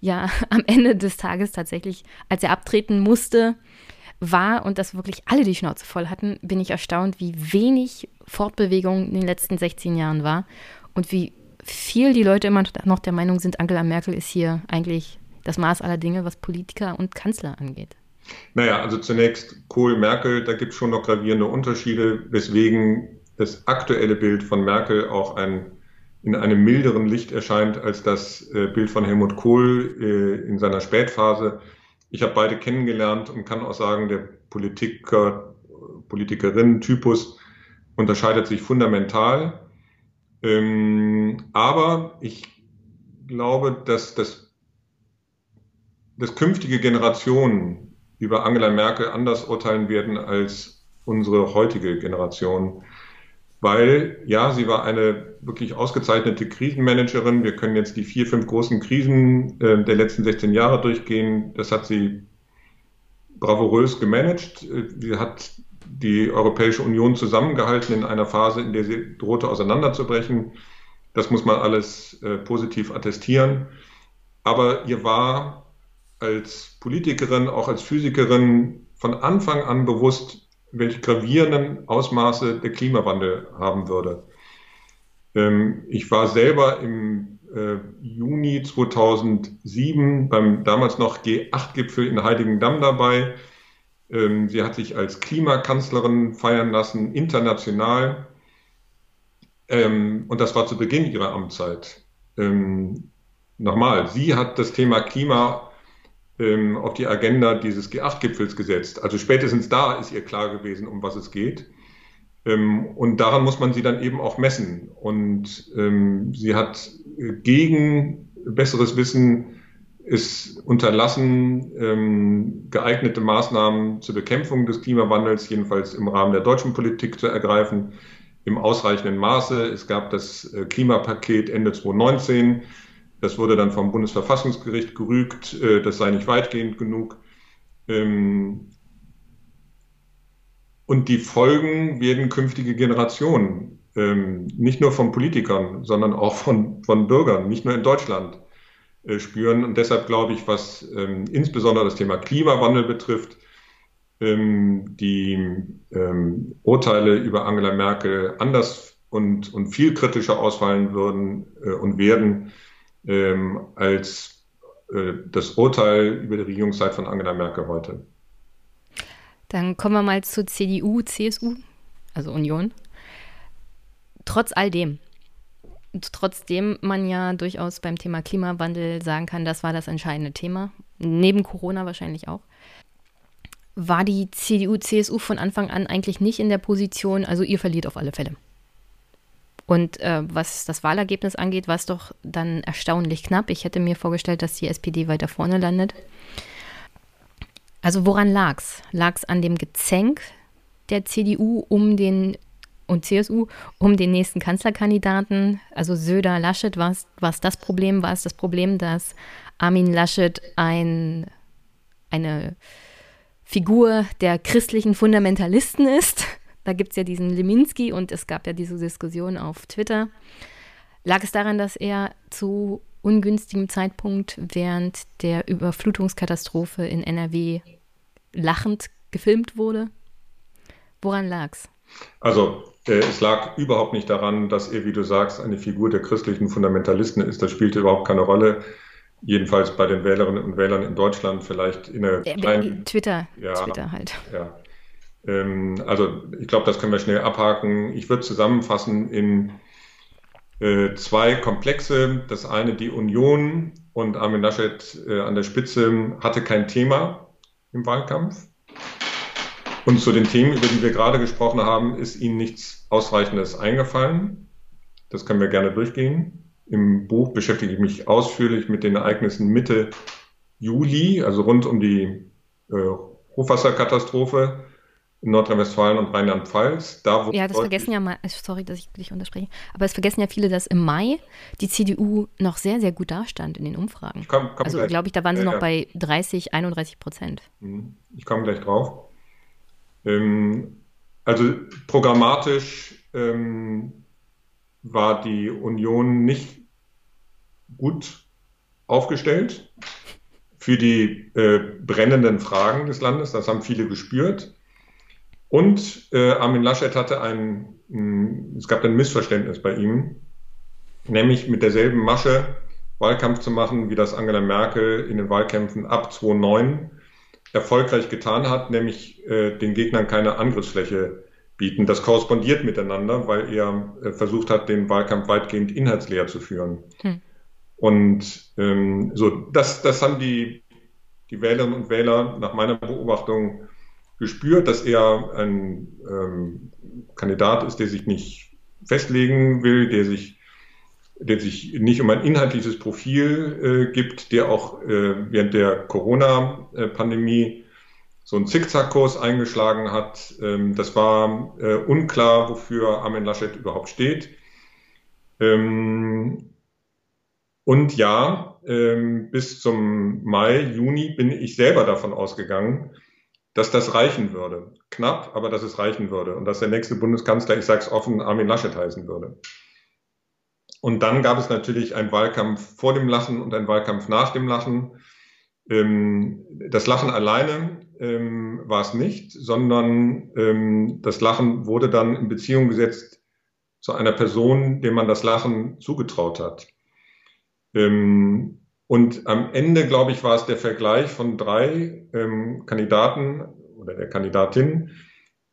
ja (laughs) am Ende des Tages tatsächlich, als er abtreten musste, war und dass wirklich alle die Schnauze voll hatten, bin ich erstaunt, wie wenig Fortbewegung in den letzten 16 Jahren war und wie viel die Leute immer noch der Meinung sind, Angela Merkel ist hier eigentlich das Maß aller Dinge, was Politiker und Kanzler angeht. Naja, also zunächst Kohl, Merkel, da gibt es schon noch gravierende Unterschiede, weswegen das aktuelle Bild von Merkel auch ein, in einem milderen Licht erscheint als das äh, Bild von Helmut Kohl äh, in seiner Spätphase. Ich habe beide kennengelernt und kann auch sagen, der Politiker, Politikerin-Typus unterscheidet sich fundamental. Ähm, aber ich glaube, dass das, dass künftige Generationen über Angela Merkel anders urteilen werden als unsere heutige Generation weil ja, sie war eine wirklich ausgezeichnete Krisenmanagerin. Wir können jetzt die vier, fünf großen Krisen äh, der letzten 16 Jahre durchgehen. Das hat sie bravourös gemanagt. Sie hat die Europäische Union zusammengehalten in einer Phase, in der sie drohte auseinanderzubrechen. Das muss man alles äh, positiv attestieren. Aber ihr war als Politikerin, auch als Physikerin von Anfang an bewusst, welche gravierenden Ausmaße der Klimawandel haben würde. Ähm, ich war selber im äh, Juni 2007 beim damals noch G8-Gipfel in Heiligendamm dabei. Ähm, sie hat sich als Klimakanzlerin feiern lassen, international. Ähm, und das war zu Beginn ihrer Amtszeit. nochmal, sie hat das Thema Klima ähm, auf die Agenda dieses G8-Gipfels gesetzt. Also spätestens da ist ihr klar gewesen, um was es geht. Ähm, und daran muss man sie dann eben auch messen. Und ähm, sie hat gegen besseres Wissen es unterlassen, ähm, geeignete Maßnahmen zur Bekämpfung des Klimawandels, jedenfalls im Rahmen der deutschen Politik, zu ergreifen, im ausreichenden Maße. Es gab das äh, Klimapaket Ende 2019. Das wurde dann vom Bundesverfassungsgericht gerügt. Äh, das sei nicht weitgehend genug. Ähm, und die Folgen werden künftige Generationen, ähm, nicht nur von Politikern, sondern auch von, von Bürgern, nicht nur in Deutschland, spüren. Und deshalb glaube ich, was ähm, insbesondere das Thema Klimawandel betrifft, ähm, die ähm, Urteile über Angela Merkel anders und, und viel kritischer ausfallen würden äh, und werden ähm, als äh, das Urteil über die Regierungszeit von Angela Merkel heute. Dann kommen wir mal zur CDU, CSU, also Union. Trotz all dem, trotzdem man ja durchaus beim Thema Klimawandel sagen kann, das war das entscheidende Thema, neben Corona wahrscheinlich auch, war die CDU, CSU von Anfang an eigentlich nicht in der Position, also ihr verliert auf alle Fälle. Und äh, was das Wahlergebnis angeht, war es doch dann erstaunlich knapp. Ich hätte mir vorgestellt, dass die SPD weiter vorne landet. Also woran lag es? Lag es an dem Gezänk der CDU um den und CSU um den nächsten Kanzlerkandidaten? Also Söder, Laschet, war es das Problem? War es das Problem, dass Armin Laschet ein, eine Figur der christlichen Fundamentalisten ist? (laughs) Da gibt es ja diesen Leminski und es gab ja diese Diskussion auf Twitter. Lag es daran, dass er zu ungünstigem Zeitpunkt während der Überflutungskatastrophe in NRW lachend gefilmt wurde? Woran lag es? Also es lag überhaupt nicht daran, dass er, wie du sagst, eine Figur der christlichen Fundamentalisten ist. Das spielte überhaupt keine Rolle. Jedenfalls bei den Wählerinnen und Wählern in Deutschland vielleicht in einer äh, kleinen, Twitter, ja, Twitter halt. Ja. Ähm, also ich glaube, das können wir schnell abhaken. Ich würde zusammenfassen in äh, zwei Komplexe. Das eine die Union und Armin Laschet äh, an der Spitze hatte kein Thema im Wahlkampf. Und zu den Themen, über die wir gerade gesprochen haben, ist Ihnen nichts Ausreichendes eingefallen. Das können wir gerne durchgehen. Im Buch beschäftige ich mich ausführlich mit den Ereignissen Mitte Juli, also rund um die äh, Hochwasserkatastrophe in Nordrhein-Westfalen und Rheinland-Pfalz. ja, das vergessen ja mal, sorry, dass ich dich unterspreche, aber es vergessen ja viele, dass im Mai die CDU noch sehr, sehr gut dastand in den Umfragen. Komm, komm also glaube ich, da waren sie äh, noch bei 30, 31 Prozent. Mhm. Ich komme gleich drauf. Ähm, also programmatisch ähm, war die Union nicht gut aufgestellt für die äh, brennenden Fragen des Landes. Das haben viele gespürt. Und äh, Armin Laschet hatte ein, mh, es gab ein Missverständnis bei ihm, nämlich mit derselben Masche Wahlkampf zu machen, wie das Angela Merkel in den Wahlkämpfen ab 2009 erfolgreich getan hat, nämlich äh, den Gegnern keine Angriffsfläche bieten. Das korrespondiert miteinander, weil er äh, versucht hat, den Wahlkampf weitgehend inhaltsleer zu führen. Hm. Und ähm, so, das, das haben die, die Wählerinnen und Wähler nach meiner Beobachtung gespürt, dass er ein ähm, Kandidat ist, der sich nicht festlegen will, der sich der sich nicht um ein inhaltliches Profil äh, gibt, der auch äh, während der Corona-Pandemie so einen Zickzackkurs eingeschlagen hat. Ähm, das war äh, unklar, wofür Armin Laschet überhaupt steht. Ähm, und ja, ähm, bis zum Mai, Juni bin ich selber davon ausgegangen, dass das reichen würde. Knapp, aber dass es reichen würde. Und dass der nächste Bundeskanzler, ich sage es offen, Armin Laschet heißen würde. Und dann gab es natürlich einen Wahlkampf vor dem Lachen und einen Wahlkampf nach dem Lachen. Ähm, das Lachen alleine ähm, war es nicht, sondern ähm, das Lachen wurde dann in Beziehung gesetzt zu einer Person, dem man das Lachen zugetraut hat. Ähm, und am Ende, glaube ich, war es der Vergleich von drei ähm, Kandidaten oder der Kandidatin,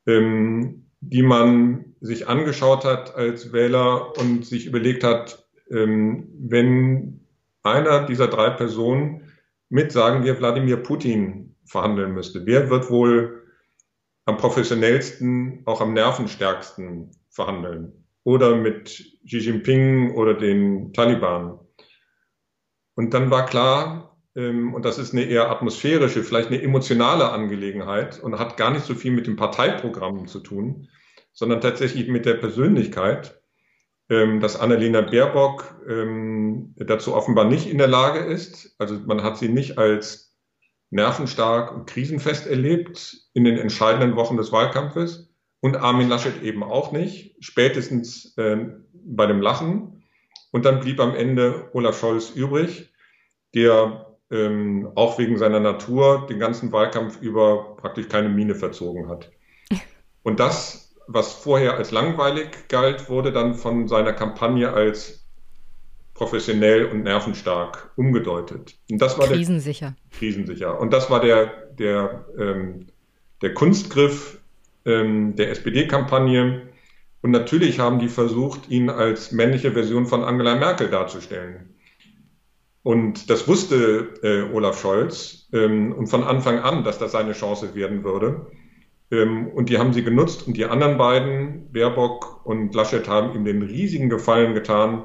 ähm, die man sich angeschaut hat als Wähler und sich überlegt hat, ähm, wenn einer dieser drei Personen mit, sagen wir, Wladimir Putin verhandeln müsste. Wer wird wohl am professionellsten, auch am nervenstärksten verhandeln? Oder mit Xi Jinping oder den Taliban? Und dann war klar, und das ist eine eher atmosphärische, vielleicht eine emotionale Angelegenheit und hat gar nicht so viel mit dem Parteiprogramm zu tun, sondern tatsächlich mit der Persönlichkeit, ähm, dass Annalena Baerbock ähm, dazu offenbar nicht in der Lage ist. Also man hat sie nicht als nervenstark und krisenfest erlebt in den entscheidenden Wochen des Wahlkampfes und Armin Laschet eben auch nicht, spätestens bei dem Lachen. Und dann blieb am Ende Olaf Scholz übrig, der ähm, auch wegen seiner Natur den ganzen Wahlkampf über praktisch keine Miene verzogen hat. (laughs) Und das, was vorher als langweilig galt, wurde dann von seiner Kampagne als professionell und nervenstark umgedeutet. Und das war krisensicher. Der, krisensicher. Und das war der, der, ähm, der Kunstgriff ähm, der SPD-Kampagne. Und natürlich haben die versucht, ihn als männliche Version von Angela Merkel darzustellen. Und das wusste äh, Olaf Scholz ähm, und von Anfang an, dass das seine Chance werden würde. Ähm, und die haben sie genutzt und die anderen beiden, Baerbock und Laschet, haben ihm den riesigen Gefallen getan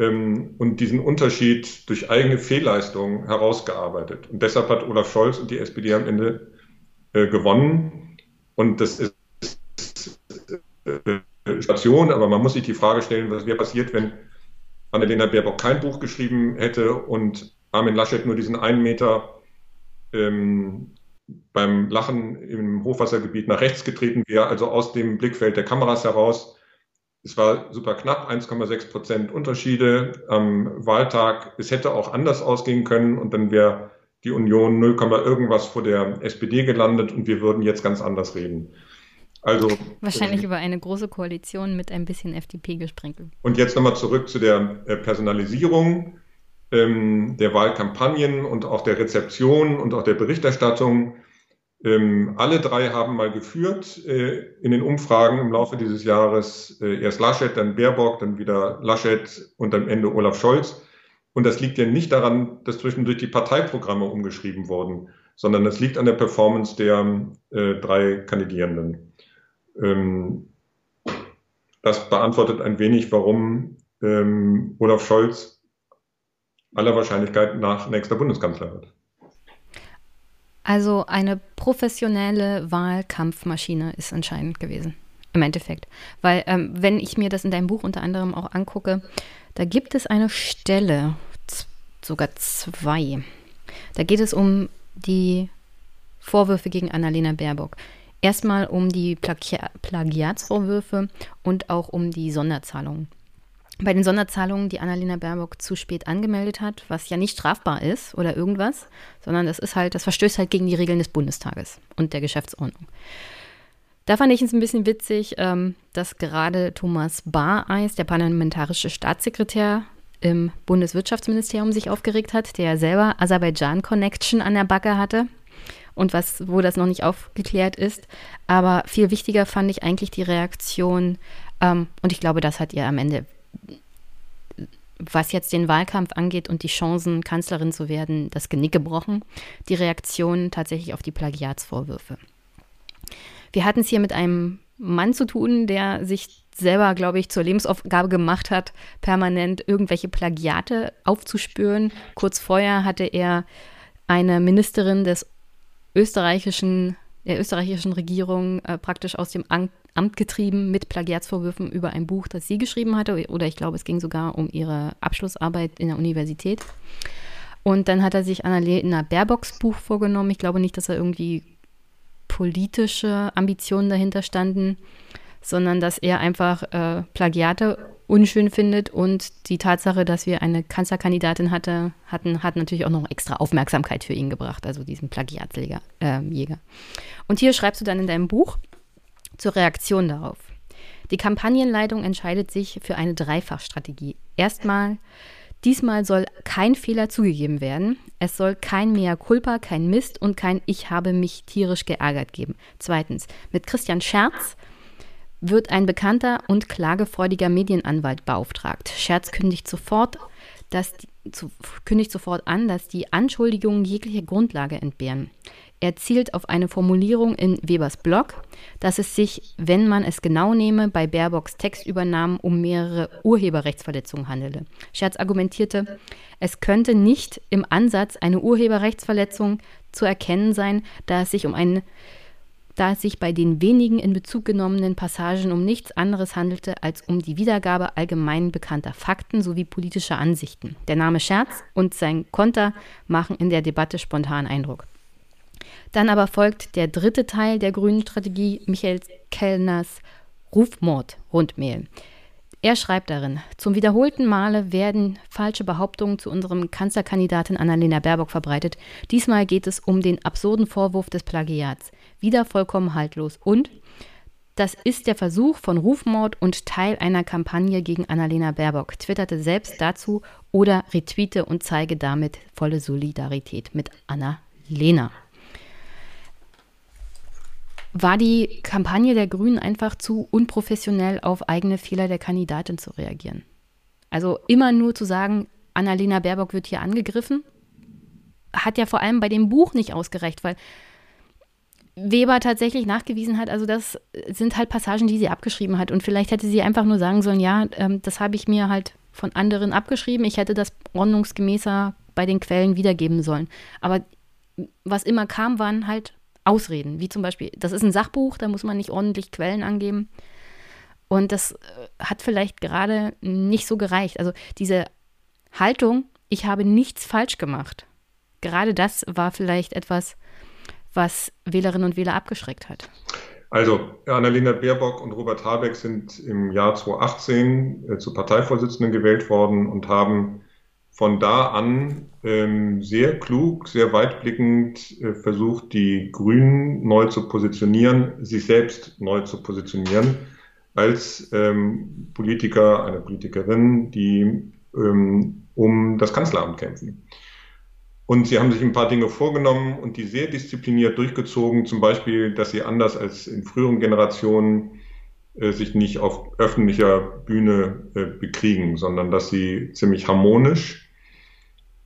ähm, und diesen Unterschied durch eigene Fehlleistungen herausgearbeitet. Und deshalb hat Olaf Scholz und die SPD am Ende äh, gewonnen. Und das ist äh, Station, aber man muss sich die Frage stellen, was wäre passiert, wenn Annalena Baerbock kein Buch geschrieben hätte und Armin Laschet nur diesen einen Meter ähm, beim Lachen im Hochwassergebiet nach rechts getreten wäre, also aus dem Blickfeld der Kameras heraus. Es war super knapp, 1,6 Prozent Unterschiede am Wahltag. Es hätte auch anders ausgehen können und dann wäre die Union 0, irgendwas vor der SPD gelandet und wir würden jetzt ganz anders reden. Also, Wahrscheinlich ähm, über eine große Koalition mit ein bisschen FDP gesprenkelt. Und jetzt nochmal zurück zu der äh, Personalisierung ähm, der Wahlkampagnen und auch der Rezeption und auch der Berichterstattung. Ähm, alle drei haben mal geführt äh, in den Umfragen im Laufe dieses Jahres. Äh, erst Laschet, dann Baerbock, dann wieder Laschet und am Ende Olaf Scholz. Und das liegt ja nicht daran, dass zwischendurch die Parteiprogramme umgeschrieben wurden, sondern das liegt an der Performance der äh, drei Kandidierenden. Ähm, das beantwortet ein wenig, warum ähm, Olaf Scholz aller Wahrscheinlichkeit nach nächster Bundeskanzler wird. Also eine professionelle Wahlkampfmaschine ist entscheidend gewesen, im Endeffekt. Weil ähm, wenn ich mir das in deinem Buch unter anderem auch angucke, da gibt es eine Stelle, sogar zwei. Da geht es um die Vorwürfe gegen Annalena Baerbock. Erstmal um die Plagi Plagiatsvorwürfe und auch um die Sonderzahlungen. Bei den Sonderzahlungen, die Annalena Baerbock zu spät angemeldet hat, was ja nicht strafbar ist oder irgendwas, sondern das ist halt, das verstößt halt gegen die Regeln des Bundestages und der Geschäftsordnung. Da fand ich es ein bisschen witzig, ähm, dass gerade Thomas Bareis, der parlamentarische Staatssekretär im Bundeswirtschaftsministerium, sich aufgeregt hat, der ja selber Aserbaidschan-Connection an der Backe hatte und was, wo das noch nicht aufgeklärt ist. Aber viel wichtiger fand ich eigentlich die Reaktion, ähm, und ich glaube, das hat ihr am Ende, was jetzt den Wahlkampf angeht und die Chancen, Kanzlerin zu werden, das Genick gebrochen, die Reaktion tatsächlich auf die Plagiatsvorwürfe. Wir hatten es hier mit einem Mann zu tun, der sich selber, glaube ich, zur Lebensaufgabe gemacht hat, permanent irgendwelche Plagiate aufzuspüren. Kurz vorher hatte er eine Ministerin des österreichischen, der österreichischen Regierung äh, praktisch aus dem Amt, Amt getrieben mit Plagiatsvorwürfen über ein Buch, das sie geschrieben hatte. Oder ich glaube, es ging sogar um ihre Abschlussarbeit in der Universität. Und dann hat er sich Annalena Baerbocks Buch vorgenommen. Ich glaube nicht, dass er irgendwie politische Ambitionen dahinter standen, sondern dass er einfach äh, Plagiate unschön findet und die Tatsache, dass wir eine Kanzlerkandidatin hatte, hatten, hat natürlich auch noch extra Aufmerksamkeit für ihn gebracht, also diesen Plagiatsjäger. Äh, und hier schreibst du dann in deinem Buch zur Reaktion darauf. Die Kampagnenleitung entscheidet sich für eine Dreifachstrategie. Erstmal, diesmal soll kein Fehler zugegeben werden. Es soll kein Mea culpa, kein Mist und kein Ich habe mich tierisch geärgert geben. Zweitens, mit Christian Scherz wird ein bekannter und klagefreudiger Medienanwalt beauftragt. Scherz kündigt sofort dass zu, kündigt sofort an, dass die Anschuldigungen jegliche Grundlage entbehren. Er zielt auf eine Formulierung in Webers Blog, dass es sich, wenn man es genau nehme, bei Baerbocks Textübernahmen um mehrere Urheberrechtsverletzungen handele. Scherz argumentierte, es könnte nicht im Ansatz eine Urheberrechtsverletzung zu erkennen sein, da es sich um einen da es sich bei den wenigen in Bezug genommenen Passagen um nichts anderes handelte als um die Wiedergabe allgemein bekannter Fakten sowie politischer Ansichten. Der Name Scherz und sein Konter machen in der Debatte spontan Eindruck. Dann aber folgt der dritte Teil der grünen Strategie Michael Kellners Rufmord-Rundmail. Er schreibt darin, zum wiederholten Male werden falsche Behauptungen zu unserem Kanzlerkandidatin Annalena Baerbock verbreitet. Diesmal geht es um den absurden Vorwurf des Plagiats. Wieder vollkommen haltlos. Und das ist der Versuch von Rufmord und Teil einer Kampagne gegen Annalena Baerbock. Twitterte selbst dazu oder retweete und zeige damit volle Solidarität mit Annalena. War die Kampagne der Grünen einfach zu unprofessionell auf eigene Fehler der Kandidatin zu reagieren? Also immer nur zu sagen, Annalena Baerbock wird hier angegriffen, hat ja vor allem bei dem Buch nicht ausgereicht, weil Weber tatsächlich nachgewiesen hat, also das sind halt Passagen, die sie abgeschrieben hat. Und vielleicht hätte sie einfach nur sagen sollen, ja, ähm, das habe ich mir halt von anderen abgeschrieben. Ich hätte das ordnungsgemäßer bei den Quellen wiedergeben sollen. Aber was immer kam, waren halt Ausreden, wie zum Beispiel, das ist ein Sachbuch, da muss man nicht ordentlich Quellen angeben. Und das äh, hat vielleicht gerade nicht so gereicht. Also diese Haltung, ich habe nichts falsch gemacht. Gerade das war vielleicht etwas, was Wählerinnen und Wähler abgeschreckt hat. Also Annalena Baerbock und Robert Habeck sind im Jahr 2018 äh, zu Parteivorsitzenden gewählt worden und haben von da an ähm, sehr klug, sehr weitblickend äh, versucht, die Grünen neu zu positionieren, sich selbst neu zu positionieren als ähm, Politiker, eine Politikerin, die ähm, um das Kanzleramt kämpfen. Und sie haben sich ein paar Dinge vorgenommen und die sehr diszipliniert durchgezogen, zum Beispiel, dass sie anders als in früheren Generationen äh, sich nicht auf öffentlicher Bühne äh, bekriegen, sondern dass sie ziemlich harmonisch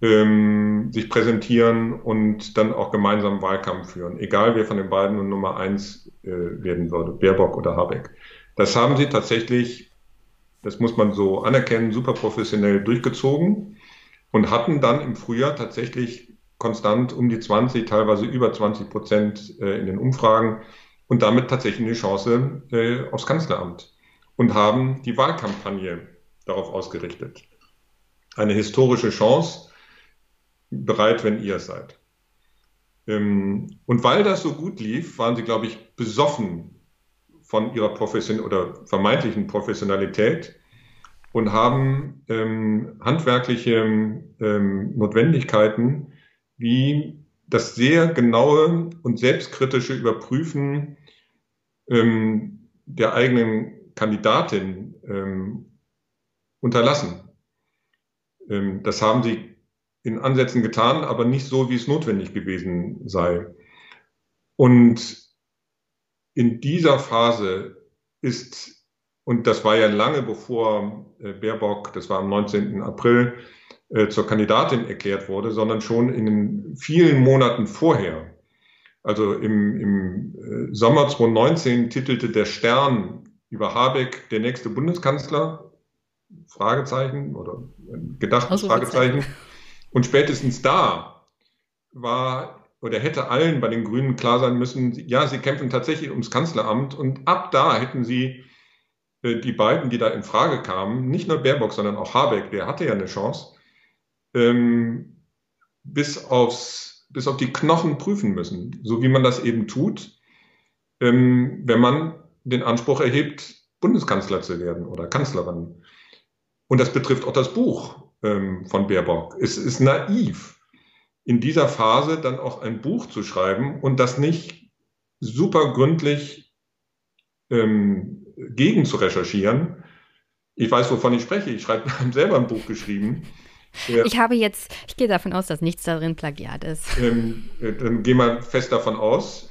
ähm, sich präsentieren und dann auch gemeinsam Wahlkampf führen, egal wer von den beiden nun Nummer eins äh, werden würde, Baerbock oder Habeck. Das haben sie tatsächlich, das muss man so anerkennen, super professionell durchgezogen und hatten dann im Frühjahr tatsächlich konstant um die 20, teilweise über 20 Prozent äh, in den Umfragen und damit tatsächlich eine Chance äh, aufs Kanzleramt und haben die Wahlkampagne darauf ausgerichtet. Eine historische Chance, bereit, wenn ihr seid. Ähm, und weil das so gut lief, waren sie, glaube ich, besoffen von ihrer Profession oder vermeintlichen Professionalität und haben ähm, handwerkliche ähm, Notwendigkeiten wie das sehr genaue und selbstkritische Überprüfen ähm, der eigenen Kandidatin ähm, unterlassen. Ähm, das haben sie in Ansätzen getan, aber nicht so, wie es notwendig gewesen sei. Und in dieser Phase ist, und das war ja lange bevor äh, Baerbock, das war am 19. April, äh, zur Kandidatin erklärt wurde, sondern schon in den vielen Monaten vorher. Also im, im äh, Sommer 2019 titelte der Stern über Habeck der nächste Bundeskanzler, Fragezeichen oder gedachtes Fragezeichen. Und spätestens da war oder hätte allen bei den Grünen klar sein müssen, ja, sie kämpfen tatsächlich ums Kanzleramt und ab da hätten sie die beiden, die da in Frage kamen, nicht nur Baerbock, sondern auch Habeck, der hatte ja eine Chance, ähm, bis, aufs, bis auf die Knochen prüfen müssen, so wie man das eben tut, ähm, wenn man den Anspruch erhebt, Bundeskanzler zu werden oder Kanzlerin. Und das betrifft auch das Buch ähm, von Baerbock. Es ist naiv, in dieser Phase dann auch ein Buch zu schreiben und das nicht super gründlich ähm, gegen zu recherchieren. Ich weiß, wovon ich spreche. Ich schreibe (laughs) selber ein Buch geschrieben. Ich habe jetzt, ich gehe davon aus, dass nichts darin Plagiat ist. Ähm, äh, dann gehen wir fest davon aus.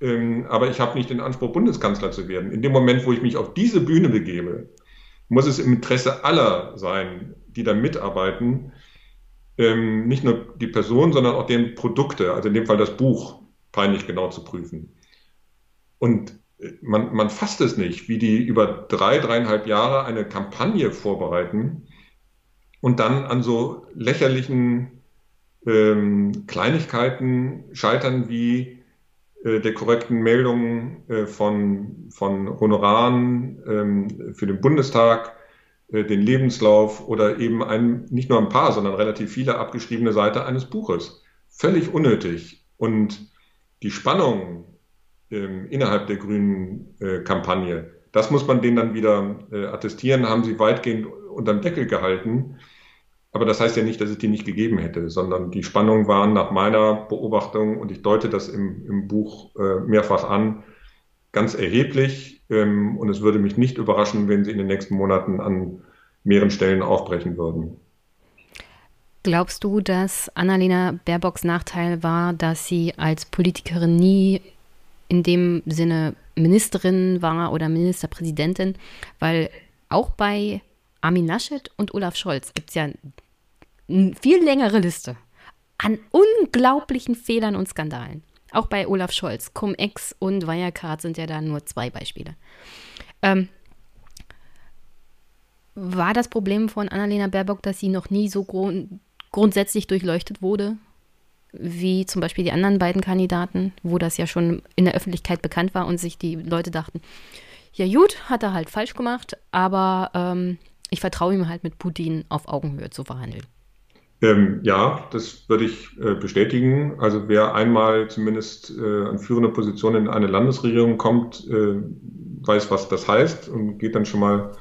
Ähm, aber ich habe nicht den Anspruch, Bundeskanzler zu werden. In dem Moment, wo ich mich auf diese Bühne begebe, muss es im Interesse aller sein, die da mitarbeiten, ähm, nicht nur die Person, sondern auch deren Produkte, also in dem Fall das Buch, peinlich genau zu prüfen. Und man, man fasst es nicht, wie die über drei, dreieinhalb Jahre eine Kampagne vorbereiten und dann an so lächerlichen ähm, Kleinigkeiten scheitern wie äh, der korrekten Meldung äh, von, von Honoraren ähm, für den Bundestag, äh, den Lebenslauf oder eben ein, nicht nur ein paar, sondern relativ viele abgeschriebene Seite eines Buches. Völlig unnötig. Und die Spannung ähm, innerhalb der grünen äh, Kampagne, das muss man denen dann wieder äh, attestieren, haben sie weitgehend unterm Deckel gehalten. Aber das heißt ja nicht, dass es die nicht gegeben hätte, sondern die Spannungen waren nach meiner Beobachtung, und ich deute das im, im Buch äh, mehrfach an, ganz erheblich. Ähm, und es würde mich nicht überraschen, wenn sie in den nächsten Monaten an mehreren Stellen aufbrechen würden. Glaubst du, dass Annalena Baerbocks Nachteil war, dass sie als Politikerin nie in dem Sinne Ministerin war oder Ministerpräsidentin? Weil auch bei Armin Laschet und Olaf Scholz gibt es ja eine viel längere Liste an unglaublichen Fehlern und Skandalen. Auch bei Olaf Scholz, Cum-Ex und Wirecard sind ja da nur zwei Beispiele. Ähm, war das Problem von Annalena Baerbock, dass sie noch nie so grund grundsätzlich durchleuchtet wurde, wie zum Beispiel die anderen beiden Kandidaten, wo das ja schon in der Öffentlichkeit bekannt war und sich die Leute dachten, ja gut, hat er halt falsch gemacht, aber ähm, ich vertraue ihm halt mit Putin auf Augenhöhe zu verhandeln. Ähm, ja, das würde ich äh, bestätigen. Also wer einmal zumindest äh, an führende Position in eine Landesregierung kommt, äh, weiß, was das heißt und geht dann schon mal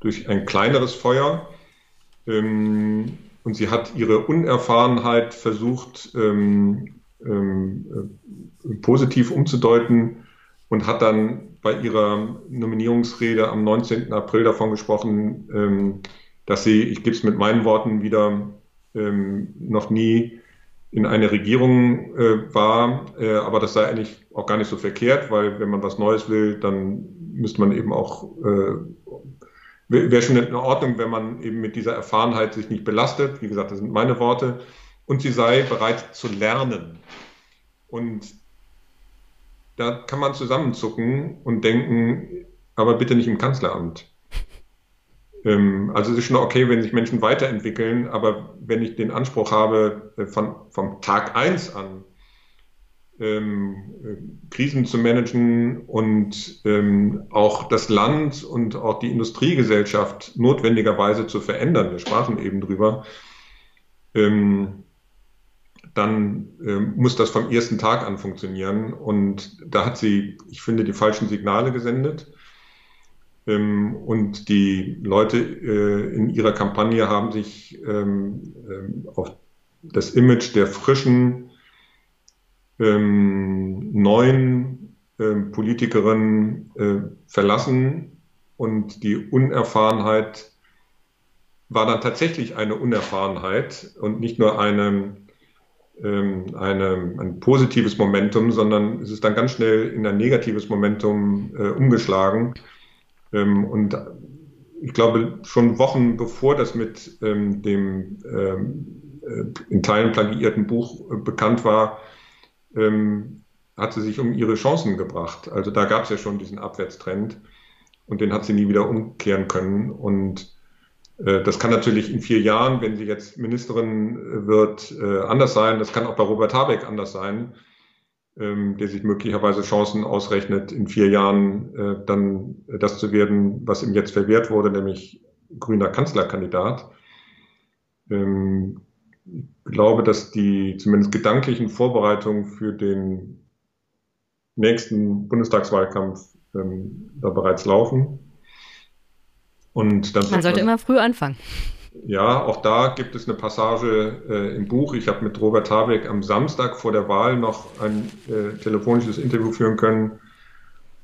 durch ein kleineres Feuer. Ähm, und sie hat ihre Unerfahrenheit versucht, ähm, ähm, äh, positiv umzudeuten und hat dann bei ihrer Nominierungsrede am 19. April davon gesprochen, ähm, dass sie, ich gebe es mit meinen Worten wieder, ähm, noch nie in einer Regierung äh, war, äh, aber das sei eigentlich auch gar nicht so verkehrt, weil wenn man was Neues will, dann müsste man eben auch, äh, wäre schon in Ordnung, wenn man eben mit dieser Erfahrenheit sich nicht belastet. Wie gesagt, das sind meine Worte. Und sie sei bereit zu lernen. Und da kann man zusammenzucken und denken, aber bitte nicht im Kanzleramt. (laughs) Ähm, also es ist schon okay, wenn sich Menschen weiterentwickeln, aber wenn ich den Anspruch habe, äh, von, vom Tag eins an ähm, äh, Krisen zu managen und ähm, auch das Land und auch die Industriegesellschaft notwendigerweise zu verändern, wir sprachen eben drüber, ähm, dann ähm, muss das vom ersten Tag an funktionieren. Und da hat sie, ich finde, die falschen Signale gesendet. Ähm, und die Leute äh, in ihrer Kampagne haben sich ähm, ähm, auf das Image der frischen, neuen Politikerin äh, verlassen und die Unerfahrenheit war dann tatsächlich eine Unerfahrenheit und nicht nur eine, eine, ein positives Momentum, sondern es ist dann ganz schnell in ein negatives Momentum äh, umgeschlagen. Ähm, und ich glaube, schon Wochen bevor das mit ähm, dem ähm, äh, in Teilen plagiierten Buch äh, bekannt war, ähm, hat sie sich um ihre Chancen gebracht. Also da gab es ja schon diesen Abwärtstrend und den hat sie nie wieder umkehren können. Und äh, das kann natürlich in vier Jahren, wenn sie jetzt Ministerin äh, wird, äh, anders sein. Das kann auch bei Robert Habeck anders sein ähm, der sich möglicherweise Chancen ausrechnet, in vier Jahren äh, dann das zu werden, was ihm jetzt verwehrt wurde, nämlich grüner Kanzlerkandidat. Ähm, glaube, dass die zumindest gedanklichen Vorbereitungen für den nächsten Bundestagswahlkampf ähm, da bereits laufen. Und dann Man sollte immer früh anfangen. Ja, auch da gibt es eine Passage äh, im Buch. Ich habe mit Robert Habeck am Samstag vor der Wahl noch ein äh, telefonisches Interview führen können.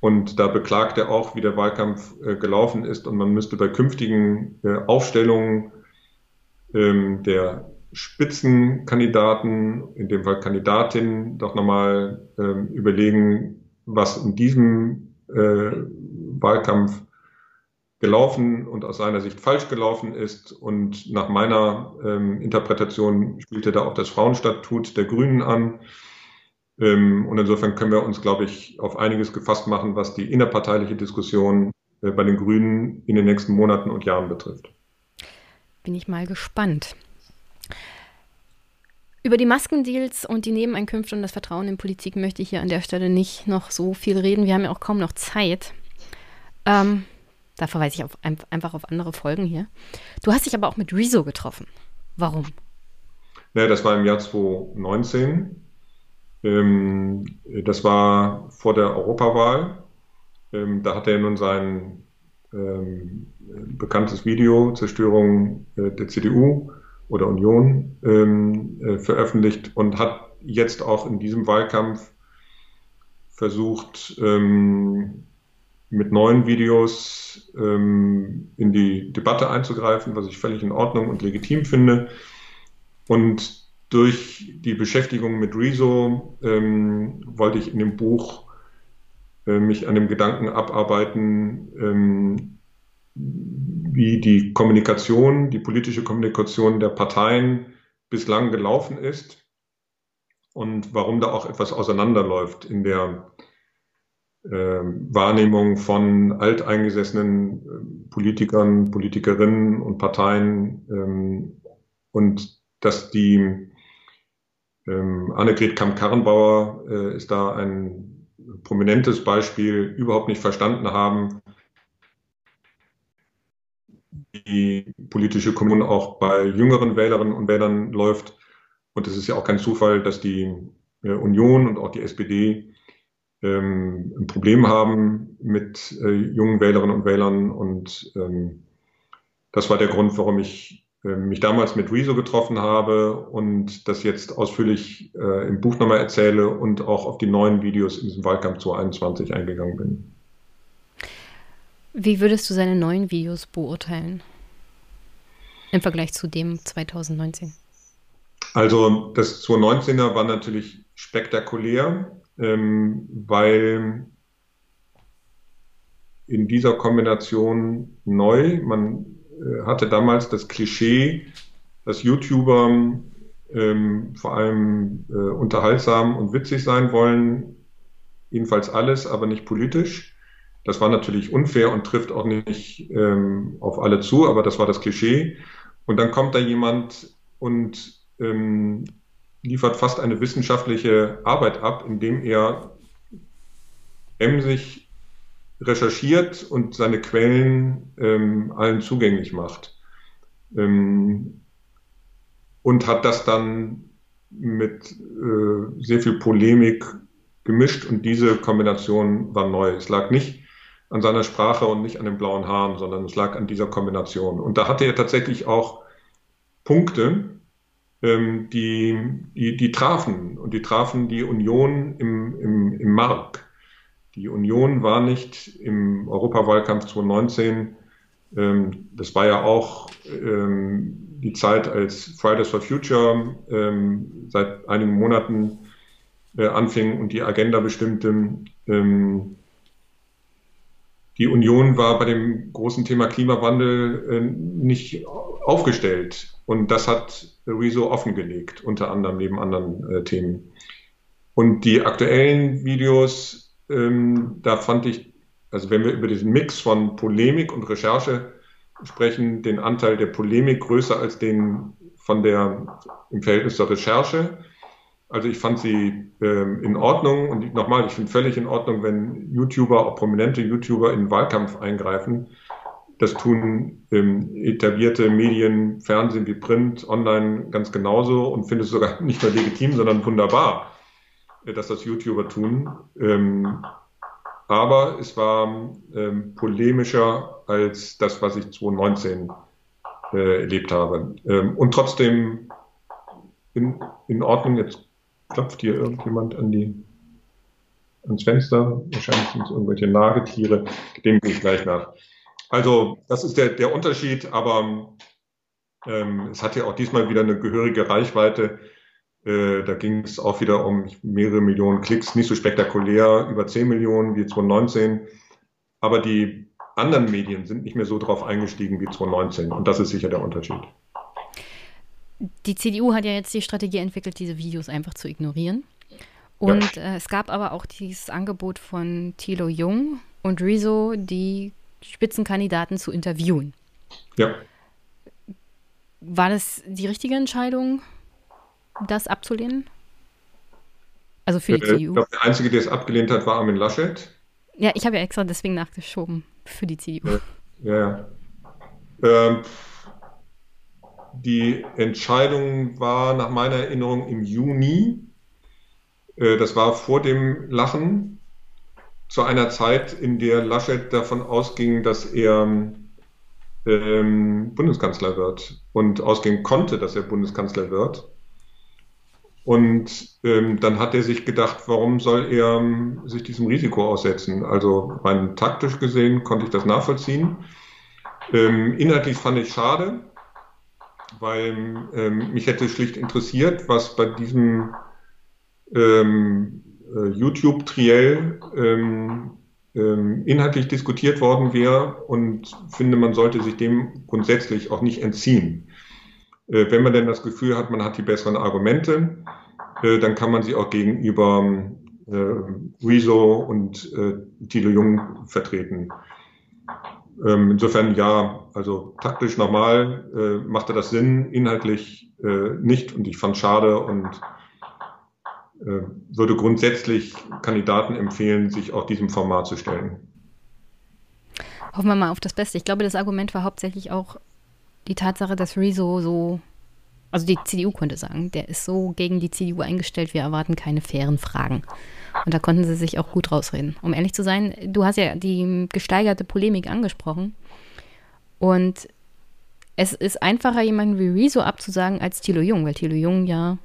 Und da beklagt er auch, wie der Wahlkampf äh, gelaufen ist. Und man müsste bei künftigen äh, Aufstellungen ähm, der Spitzenkandidaten, in dem Fall Kandidatinnen, doch nochmal ähm, überlegen, was in diesem äh, Wahlkampf gelaufen und aus seiner Sicht falsch gelaufen ist. Und nach meiner ähm, Interpretation spielte da auch das Frauenstatut der Grünen an. Ähm, und insofern können wir uns, glaube ich, auf einiges gefasst machen, was die innerparteiliche Diskussion äh, bei den Grünen in den nächsten Monaten und Jahren betrifft. Bin ich mal gespannt. Über die Maskendeals und die Nebeneinkünfte und das Vertrauen in Politik möchte ich hier an der Stelle nicht noch so viel reden. Wir haben ja auch kaum noch Zeit. Ähm, da verweise ich auf, einfach auf andere Folgen hier. Du hast dich aber auch mit Rezo getroffen. Warum? Naja, das war im Jahr 2019. Ähm, das war vor der Europawahl. Ähm, da hat er nun sein ähm, bekanntes Video Zerstörung äh, der CDU oder Union ähm, äh, veröffentlicht und hat jetzt auch in diesem Wahlkampf versucht, ähm, mit neuen Videos ähm, in die Debatte einzugreifen, was ich völlig in Ordnung und legitim finde. Und durch die Beschäftigung mit Rezo ähm, wollte ich in dem Buch äh, mich an dem Gedanken abarbeiten, ähm, wie die Kommunikation, die politische Kommunikation der Parteien bislang gelaufen ist und warum da auch etwas auseinanderläuft in der äh, Wahrnehmung von alteingesessenen äh, Politikern, Politikerinnen und Parteien ähm, und dass die ähm, Annegret Kamp-Karrenbauer äh, ist da ein prominentes Beispiel, überhaupt nicht verstanden haben, wie politische Kommune auch bei jüngeren Wählerinnen und Wählern läuft. Und es ist ja auch kein Zufall, dass die äh, Union und auch die SPD ähm, ein Problem haben mit äh, jungen Wählerinnen und Wählern. Und ähm, das war der Grund, warum ich äh, mich damals mit Rezo getroffen habe und das jetzt ausführlich äh, im Buch nochmal erzähle und auch auf die neuen Videos in diesem Wahlkampf 2021 eingegangen bin. Wie würdest du seine neuen Videos beurteilen im Vergleich zu dem 2019? Also das 2019er war natürlich spektakulär, ähm, weil in dieser Kombination neu, man äh, hatte damals das Klischee, dass YouTuber ähm, vor allem äh, unterhaltsam und witzig sein wollen, jedenfalls alles, aber nicht politisch. Das war natürlich unfair und trifft auch nicht ähm, auf alle zu, aber das war das Klischee. Und dann kommt da jemand und ähm, liefert fast eine wissenschaftliche Arbeit ab, indem er emsig recherchiert und seine Quellen ähm, allen zugänglich macht. Ähm, und hat das dann mit äh, sehr viel Polemik gemischt und diese Kombination war neu. Es lag nicht an seiner Sprache und nicht an den blauen Haaren, sondern es lag an dieser Kombination. Und da hatte er tatsächlich auch Punkte, ähm, die, die, die trafen und die trafen die Union im, im, im Mark. Die Union war nicht im Europawahlkampf 2019, ähm, das war ja auch ähm, die Zeit, als Fridays for Future ähm, seit einigen Monaten äh, anfing und die Agenda bestimmte. Ähm, die Union war bei dem großen Thema Klimawandel äh, nicht aufgestellt. Und das hat Rezo offengelegt, unter anderem neben anderen äh, Themen. Und die aktuellen Videos ähm, da fand ich, also wenn wir über diesen Mix von Polemik und Recherche sprechen, den Anteil der Polemik größer als den von der im Verhältnis zur Recherche. Also ich fand sie ähm, in Ordnung und nochmal, ich finde völlig in Ordnung, wenn YouTuber, auch prominente YouTuber in Wahlkampf eingreifen. Das tun ähm, etablierte Medien, Fernsehen wie Print, Online ganz genauso und finde es sogar (laughs) nicht nur legitim, sondern wunderbar dass das YouTuber tun. Ähm, aber es war ähm, polemischer als das, was ich 2019 äh, erlebt habe. Ähm, und trotzdem in, in Ordnung. Jetzt klopft hier irgendjemand an die, ans Fenster. Wahrscheinlich sind es irgendwelche Nagetiere. Dem gehe ich gleich nach. Also, das ist der, der Unterschied, aber ähm, es hat ja auch diesmal wieder eine gehörige Reichweite. Äh, da ging es auch wieder um mehrere Millionen Klicks, nicht so spektakulär, über 10 Millionen wie 2019. Aber die anderen Medien sind nicht mehr so drauf eingestiegen wie 2019. Und das ist sicher der Unterschied. Die CDU hat ja jetzt die Strategie entwickelt, diese Videos einfach zu ignorieren. Und ja. äh, es gab aber auch dieses Angebot von Thilo Jung und Rezo, die Spitzenkandidaten zu interviewen. Ja. War das die richtige Entscheidung, das abzulehnen? Also für die äh, CDU? Ich glaube, der Einzige, der es abgelehnt hat, war Armin Laschet. Ja, ich habe ja extra deswegen nachgeschoben für die CDU. Ja, ja. Ähm, die Entscheidung war nach meiner Erinnerung im Juni. Äh, das war vor dem Lachen, zu einer Zeit, in der Laschet davon ausging, dass er ähm, Bundeskanzler wird und ausgehen konnte, dass er Bundeskanzler wird. Und ähm, dann hat er sich gedacht, warum soll er ähm, sich diesem Risiko aussetzen? Also rein taktisch gesehen konnte ich das nachvollziehen. Ähm, inhaltlich fand ich schade, weil ähm, mich hätte schlicht interessiert, was bei diesem ähm, äh, YouTube-Triell ähm, inhaltlich diskutiert worden wäre und finde, man sollte sich dem grundsätzlich auch nicht entziehen. Äh, wenn man denn das Gefühl hat, man hat die besseren Argumente, äh, dann kann man sie auch gegenüber äh, Rezo und äh, Thilo Jung vertreten. Ähm, insofern ja, also taktisch normal äh, machte das Sinn, inhaltlich äh, nicht und ich fand schade und äh, würde grundsätzlich Kandidaten empfehlen, sich auch diesem Format zu stellen. Hoffen wir mal auf das Beste. Ich glaube, das Argument war hauptsächlich auch die Tatsache, dass Rezo so, also die CDU könnte sagen, der ist so gegen die CDU eingestellt, wir erwarten keine fairen Fragen. Und da konnten sie sich auch gut rausreden. Um ehrlich zu sein, du hast ja die gesteigerte Polemik angesprochen. Und es ist einfacher, jemanden wie Rezo abzusagen, als Thilo Jung, weil Thilo Jung ja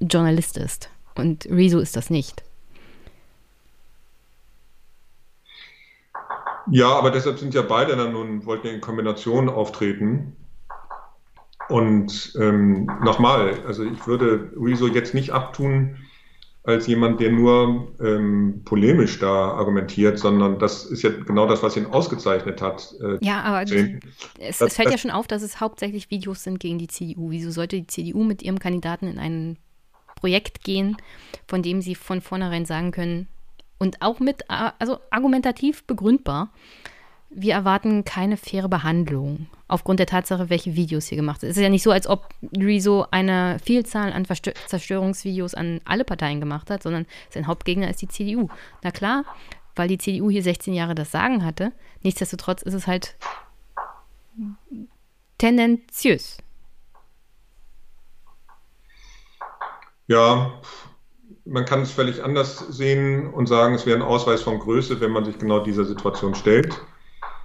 Journalist ist. Und Rezo ist das nicht. Ja, aber deshalb sind ja beide dann nun, wollten ja in Kombination auftreten. Und ähm, nochmal, also ich würde Rezo jetzt nicht abtun als jemand, der nur ähm, polemisch da argumentiert, sondern das ist ja genau das, was ihn ausgezeichnet hat. Äh, ja, aber es, das, es, fällt das, ja schon auf, dass es hauptsächlich Videos sind gegen die CDU. Wieso sollte die CDU mit ihrem Kandidaten in ein Projekt gehen, von dem sie von vornherein sagen können, und auch mit, also argumentativ begründbar, wir erwarten keine faire Behandlung aufgrund der Tatsache, welche Videos hier gemacht sind. Es ist ja nicht so, als ob Rezo eine Vielzahl an Verstö Zerstörungsvideos an alle Parteien gemacht hat, sondern sein Hauptgegner ist die CDU. Na klar, weil die CDU hier 16 Jahre das Sagen hatte. Nichtsdestotrotz ist es halt tendenziös. Ja, man kann es völlig anders sehen und sagen, es wäre ein Ausweis von Größe, wenn man sich genau dieser Situation stellt.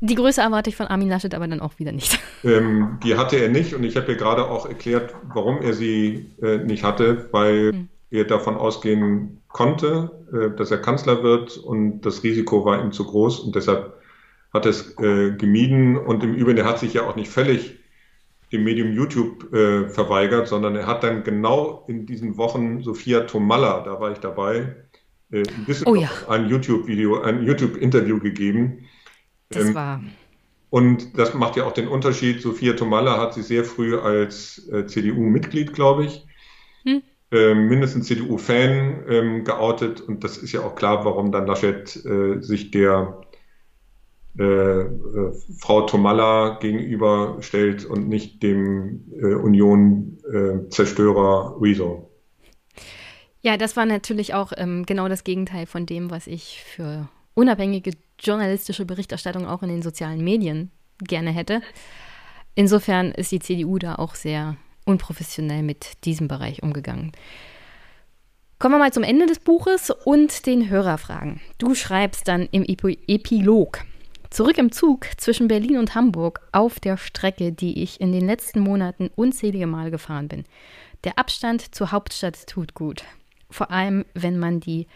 Die Größe erwarte ich von Armin Laschet aber dann auch wieder nicht. Ähm, die hatte er nicht und ich habe ja gerade auch erklärt, warum er sie äh, nicht hatte, weil hm. er davon ausgehen konnte, äh, dass er Kanzler wird und das Risiko war ihm zu groß und deshalb hat er es äh, gemieden und im Übrigen, er hat sich ja auch nicht völlig dem Medium YouTube äh, verweigert, sondern er hat dann genau in diesen Wochen Sophia Tomalla, da war ich dabei, äh, ein bisschen oh ja. ein YouTube-Video, ein YouTube-Interview gegeben. Das ähm, war. Und das macht ja auch den Unterschied. Sophia Tomalla hat sich sehr früh als äh, CDU-Mitglied, glaube ich, hm. Ähm, mindestens CDU-Fan ähm, geoutet. Und das ist ja auch klar, warum dann Laschet äh, sich der äh, äh, Frau Tomalla gegenüberstellt und nicht dem äh, Union-Zerstörer äh, Rezo. Ja, das war natürlich auch ähm, genau das Gegenteil von dem, was ich für unabhängige journalistische Berichterstattung auch in den sozialen Medien gerne hätte. Insofern ist die CDU da auch sehr unprofessionell mit diesem Bereich umgegangen. Kommen wir mal zum Ende des Buches und den Hörerfragen. Du schreibst dann im Epilog. Zurück im Zug zwischen Berlin und Hamburg auf der Strecke, die ich in den letzten Monaten unzählige Mal gefahren bin. Der Abstand zur Hauptstadt tut gut. Vor allem, wenn man, die,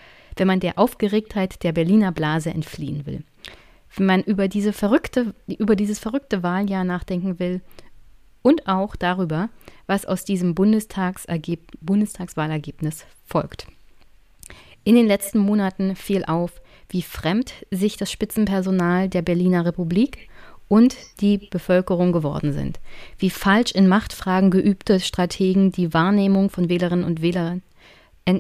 wenn man der Aufgeregtheit der Berliner Blase entfliehen will. Wenn man über, diese verrückte, über dieses verrückte Wahljahr nachdenken will und auch darüber, was aus diesem Bundestagswahlergebnis folgt. In den letzten Monaten fiel auf, wie fremd sich das Spitzenpersonal der Berliner Republik und die Bevölkerung geworden sind, wie falsch in Machtfragen geübte Strategen die Wahrnehmung von Wählerinnen und Wählern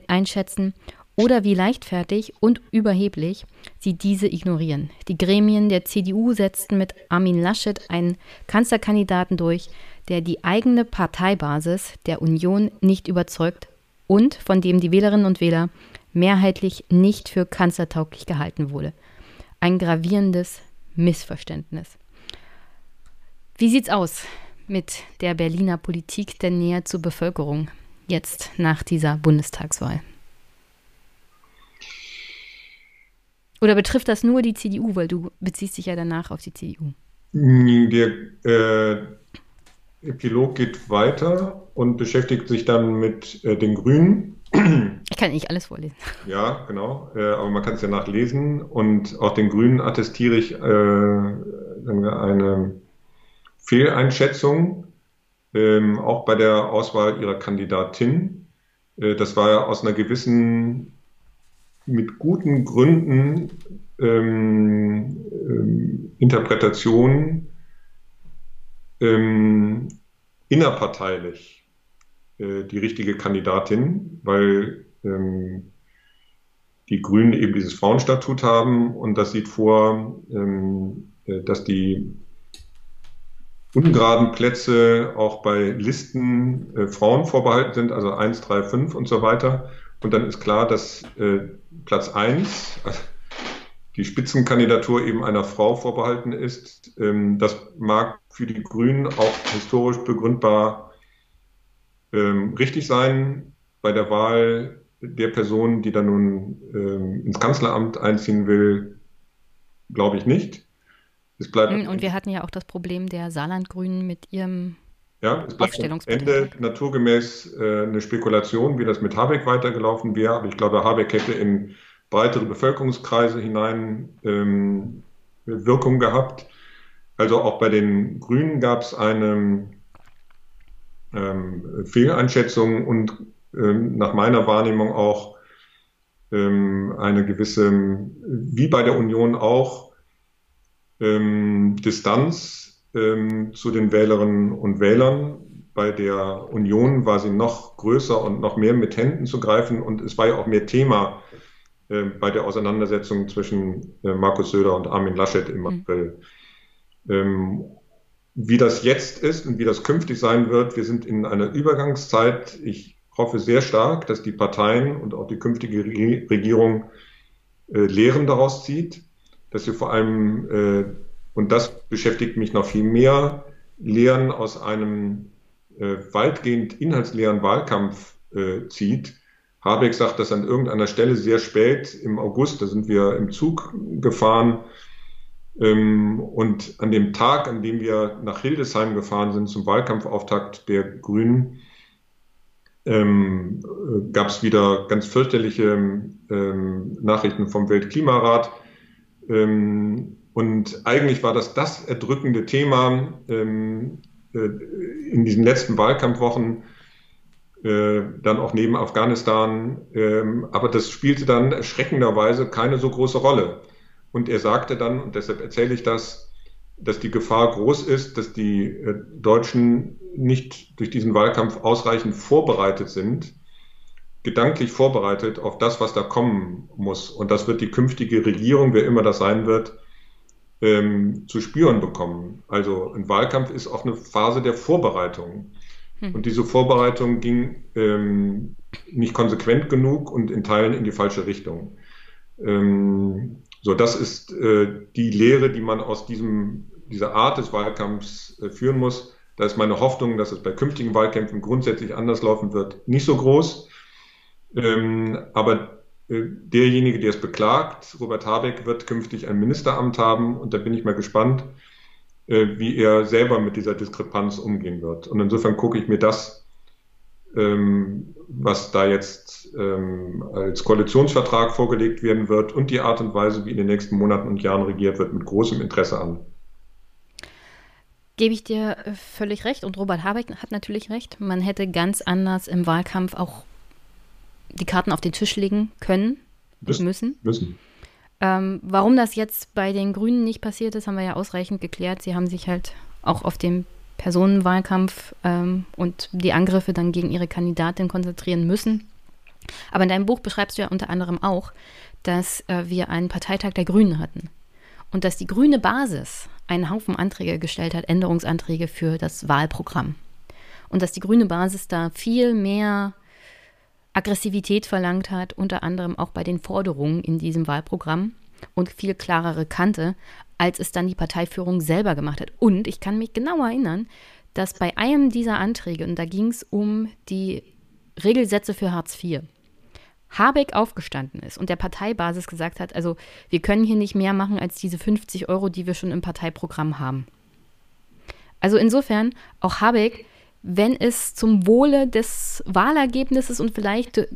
einschätzen oder wie leichtfertig und überheblich sie diese ignorieren. Die Gremien der CDU setzten mit Armin Laschet einen Kanzlerkandidaten durch, der die eigene Parteibasis der Union nicht überzeugt und von dem die Wählerinnen und Wähler mehrheitlich nicht für kanzlertauglich gehalten wurde. Ein gravierendes Missverständnis. Wie sieht's aus mit der Berliner Politik der Nähe zur Bevölkerung jetzt nach dieser Bundestagswahl? Oder betrifft das nur die CDU, weil du beziehst dich ja danach auf die CDU? Der äh, Epilog geht weiter und beschäftigt sich dann mit äh, den Grünen. Ich kann nicht alles vorlesen. Ja, genau, äh, aber man kann es ja nachlesen und auch den Grünen attestiere ich äh, eine Fehleinschätzung, ähm, auch bei der Auswahl ihrer Kandidatin. Äh, das war ja aus einer gewissen mit guten Gründen ähm, ähm, Interpretationen ähm, innerparteilich äh, die richtige Kandidatin, weil ähm, die Grünen eben dieses Frauenstatut haben und das sieht vor, ähm, äh, dass die ungeraden Plätze auch bei Listen äh, Frauen vorbehalten sind, also 1, 3, 5 und so weiter. Und dann ist klar, dass äh, Platz 1, also (laughs) die Spitzenkandidatur eben einer Frau vorbehalten ist. Ähm, das mag für die Grünen auch historisch begründbar ähm, richtig sein. Bei der Wahl der Person, die dann nun ähm, ins Kanzleramt einziehen will, glaube ich nicht. Es bleibt hm, Und wir hatten ja auch das Problem der Saarlandgrünen mit ihrem ja, es bleibt am Ende naturgemäß äh, eine Spekulation, wie das mit Habeck weitergelaufen wäre. Aber ich glaube, Habeck hätte in breitere Bevölkerungskreise hinein ähm, Wirkung gehabt. Also auch bei den Grünen gab es eine ähm, Fehleinschätzung und ähm, nach meiner Wahrnehmung auch ähm, eine gewisse, wie bei der Union auch, ähm, Distanz ähm, zu den Wählerinnen und Wählern. Bei der Union war sie noch größer und noch mehr mit Händen zu greifen und es war ja auch mehr Thema äh, bei der Auseinandersetzung zwischen äh, Markus Söder und Armin Laschet im mhm. April. Mhm. Ähm, wie das jetzt ist und wie das künftig sein wird, wir sind in einer Übergangszeit. Ich hoffe sehr stark, dass die Parteien und auch die künftige Regierung äh, Lehren daraus zieht, dass sie vor allem äh, und das beschäftigt mich noch viel mehr, Lehren aus einem äh, weitgehend inhaltsleeren Wahlkampf äh, zieht. Habeck sagt das an irgendeiner Stelle sehr spät im August, da sind wir im Zug gefahren. Ähm, und an dem Tag, an dem wir nach Hildesheim gefahren sind zum Wahlkampfauftakt der Grünen, ähm, äh, gab es wieder ganz fürchterliche ähm, Nachrichten vom Weltklimarat. Ähm, und eigentlich war das das erdrückende Thema ähm, äh, in diesen letzten Wahlkampfwochen, äh, dann auch neben Afghanistan. Ähm, aber das spielte dann erschreckenderweise keine so große Rolle. Und er sagte dann, und deshalb erzähle ich das, dass die Gefahr groß ist, dass die äh, Deutschen nicht durch diesen Wahlkampf ausreichend vorbereitet sind, gedanklich vorbereitet auf das, was da kommen muss. Und das wird die künftige Regierung, wer immer das sein wird, ähm, zu spüren bekommen. Also ein Wahlkampf ist auch eine Phase der Vorbereitung. Hm. Und diese Vorbereitung ging ähm, nicht konsequent genug und in Teilen in die falsche Richtung. Ähm, so, das ist äh, die Lehre, die man aus diesem, dieser Art des Wahlkampfs äh, führen muss. Da ist meine Hoffnung, dass es bei künftigen Wahlkämpfen grundsätzlich anders laufen wird, nicht so groß. Ähm, aber derjenige, der es beklagt, Robert Habeck, wird künftig ein Ministeramt haben und da bin ich mal gespannt, äh, wie er selber mit dieser Diskrepanz umgehen wird. Und insofern gucke ich mir das, ähm, was da jetzt ähm, als Koalitionsvertrag vorgelegt werden wird und die Art und Weise, wie in den nächsten Monaten und Jahren regiert wird, mit großem Interesse an. Gebe ich dir äh, völlig recht und Robert Habeck hat natürlich recht. Man hätte ganz anders im Wahlkampf auch die Karten auf den Tisch legen können müssen. müssen. müssen. Ähm, warum das jetzt bei den Grünen nicht passiert ist, haben wir ja ausreichend geklärt. Sie haben sich halt auch auf den Personenwahlkampf ähm, und die Angriffe dann gegen ihre Kandidatin konzentrieren müssen. Aber in deinem Buch beschreibst du ja unter anderem auch, dass äh, wir einen Parteitag der Grünen hatten und dass die grüne Basis einen Haufen Anträge gestellt hat, Änderungsanträge für das Wahlprogramm. Und dass die grüne Basis da viel mehr Aggressivität verlangt hat, unter anderem auch bei den Forderungen in diesem Wahlprogramm und viel klarere Kante, als es dann die Parteiführung selber gemacht hat. Und ich kann mich genau erinnern, dass bei einem dieser Anträge, und da ging es um die Regelsätze für Hartz IV, Habeck aufgestanden ist und der Parteibasis gesagt hat, also wir können hier nicht mehr machen als diese 50 Euro, die wir schon im Parteiprogramm haben. Also insofern, auch Habeck, wenn es zum Wohle des Wahlergebnisses und vielleicht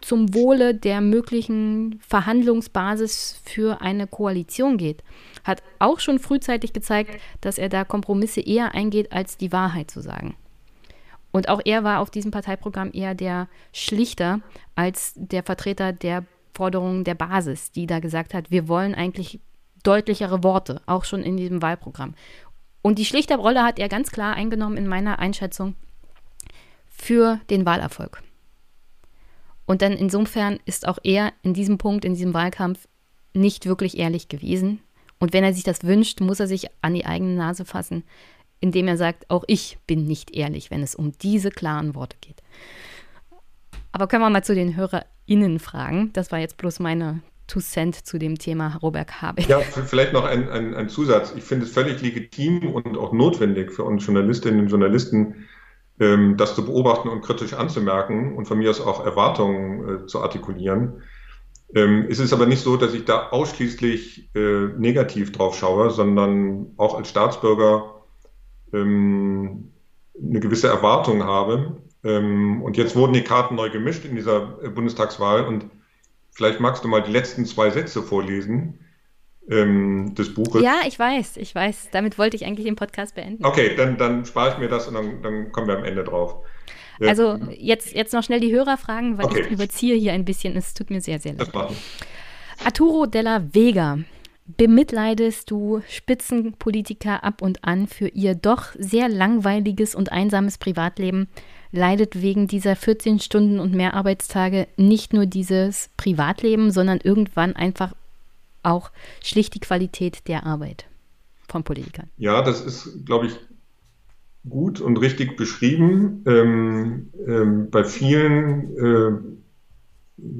zum Wohle der möglichen Verhandlungsbasis für eine Koalition geht, hat auch schon frühzeitig gezeigt, dass er da Kompromisse eher eingeht, als die Wahrheit zu sagen. Und auch er war auf diesem Parteiprogramm eher der Schlichter als der Vertreter der Forderungen der Basis, die da gesagt hat, wir wollen eigentlich deutlichere Worte, auch schon in diesem Wahlprogramm. Und die Schlichterrolle hat er ganz klar eingenommen in meiner Einschätzung für den Wahlerfolg. Und dann insofern ist auch er in diesem Punkt, in diesem Wahlkampf nicht wirklich ehrlich gewesen. Und wenn er sich das wünscht, muss er sich an die eigene Nase fassen indem er sagt, auch ich bin nicht ehrlich, wenn es um diese klaren Worte geht. Aber können wir mal zu den HörerInnen fragen? Das war jetzt bloß meine Two Cent zu dem Thema Robert Habeck. Ja, vielleicht noch ein, ein, ein Zusatz. Ich finde es völlig legitim und auch notwendig für uns Journalistinnen und Journalisten, ähm, das zu beobachten und kritisch anzumerken und von mir aus auch Erwartungen äh, zu artikulieren. Ähm, es ist aber nicht so, dass ich da ausschließlich äh, negativ drauf schaue, sondern auch als Staatsbürger ähm, eine gewisse Erwartung habe. Ähm, und jetzt wurden die Karten neu gemischt in dieser äh, Bundestagswahl und vielleicht magst du mal die letzten zwei Sätze vorlesen ähm, des Buches. Ja, ich weiß, ich weiß. Damit wollte ich eigentlich den Podcast beenden. Okay, dann, dann spare ich mir das und dann, dann kommen wir am Ende drauf. Also jetzt, jetzt noch schnell die Hörer fragen, weil okay. ich überziehe hier ein bisschen. Es tut mir sehr, sehr leid. Arturo della Vega bemitleidest du Spitzenpolitiker ab und an für ihr doch sehr langweiliges und einsames Privatleben, leidet wegen dieser 14 Stunden und mehr Arbeitstage nicht nur dieses Privatleben, sondern irgendwann einfach auch schlicht die Qualität der Arbeit von Politikern. Ja, das ist, glaube ich, gut und richtig beschrieben. Ähm, ähm, bei vielen äh,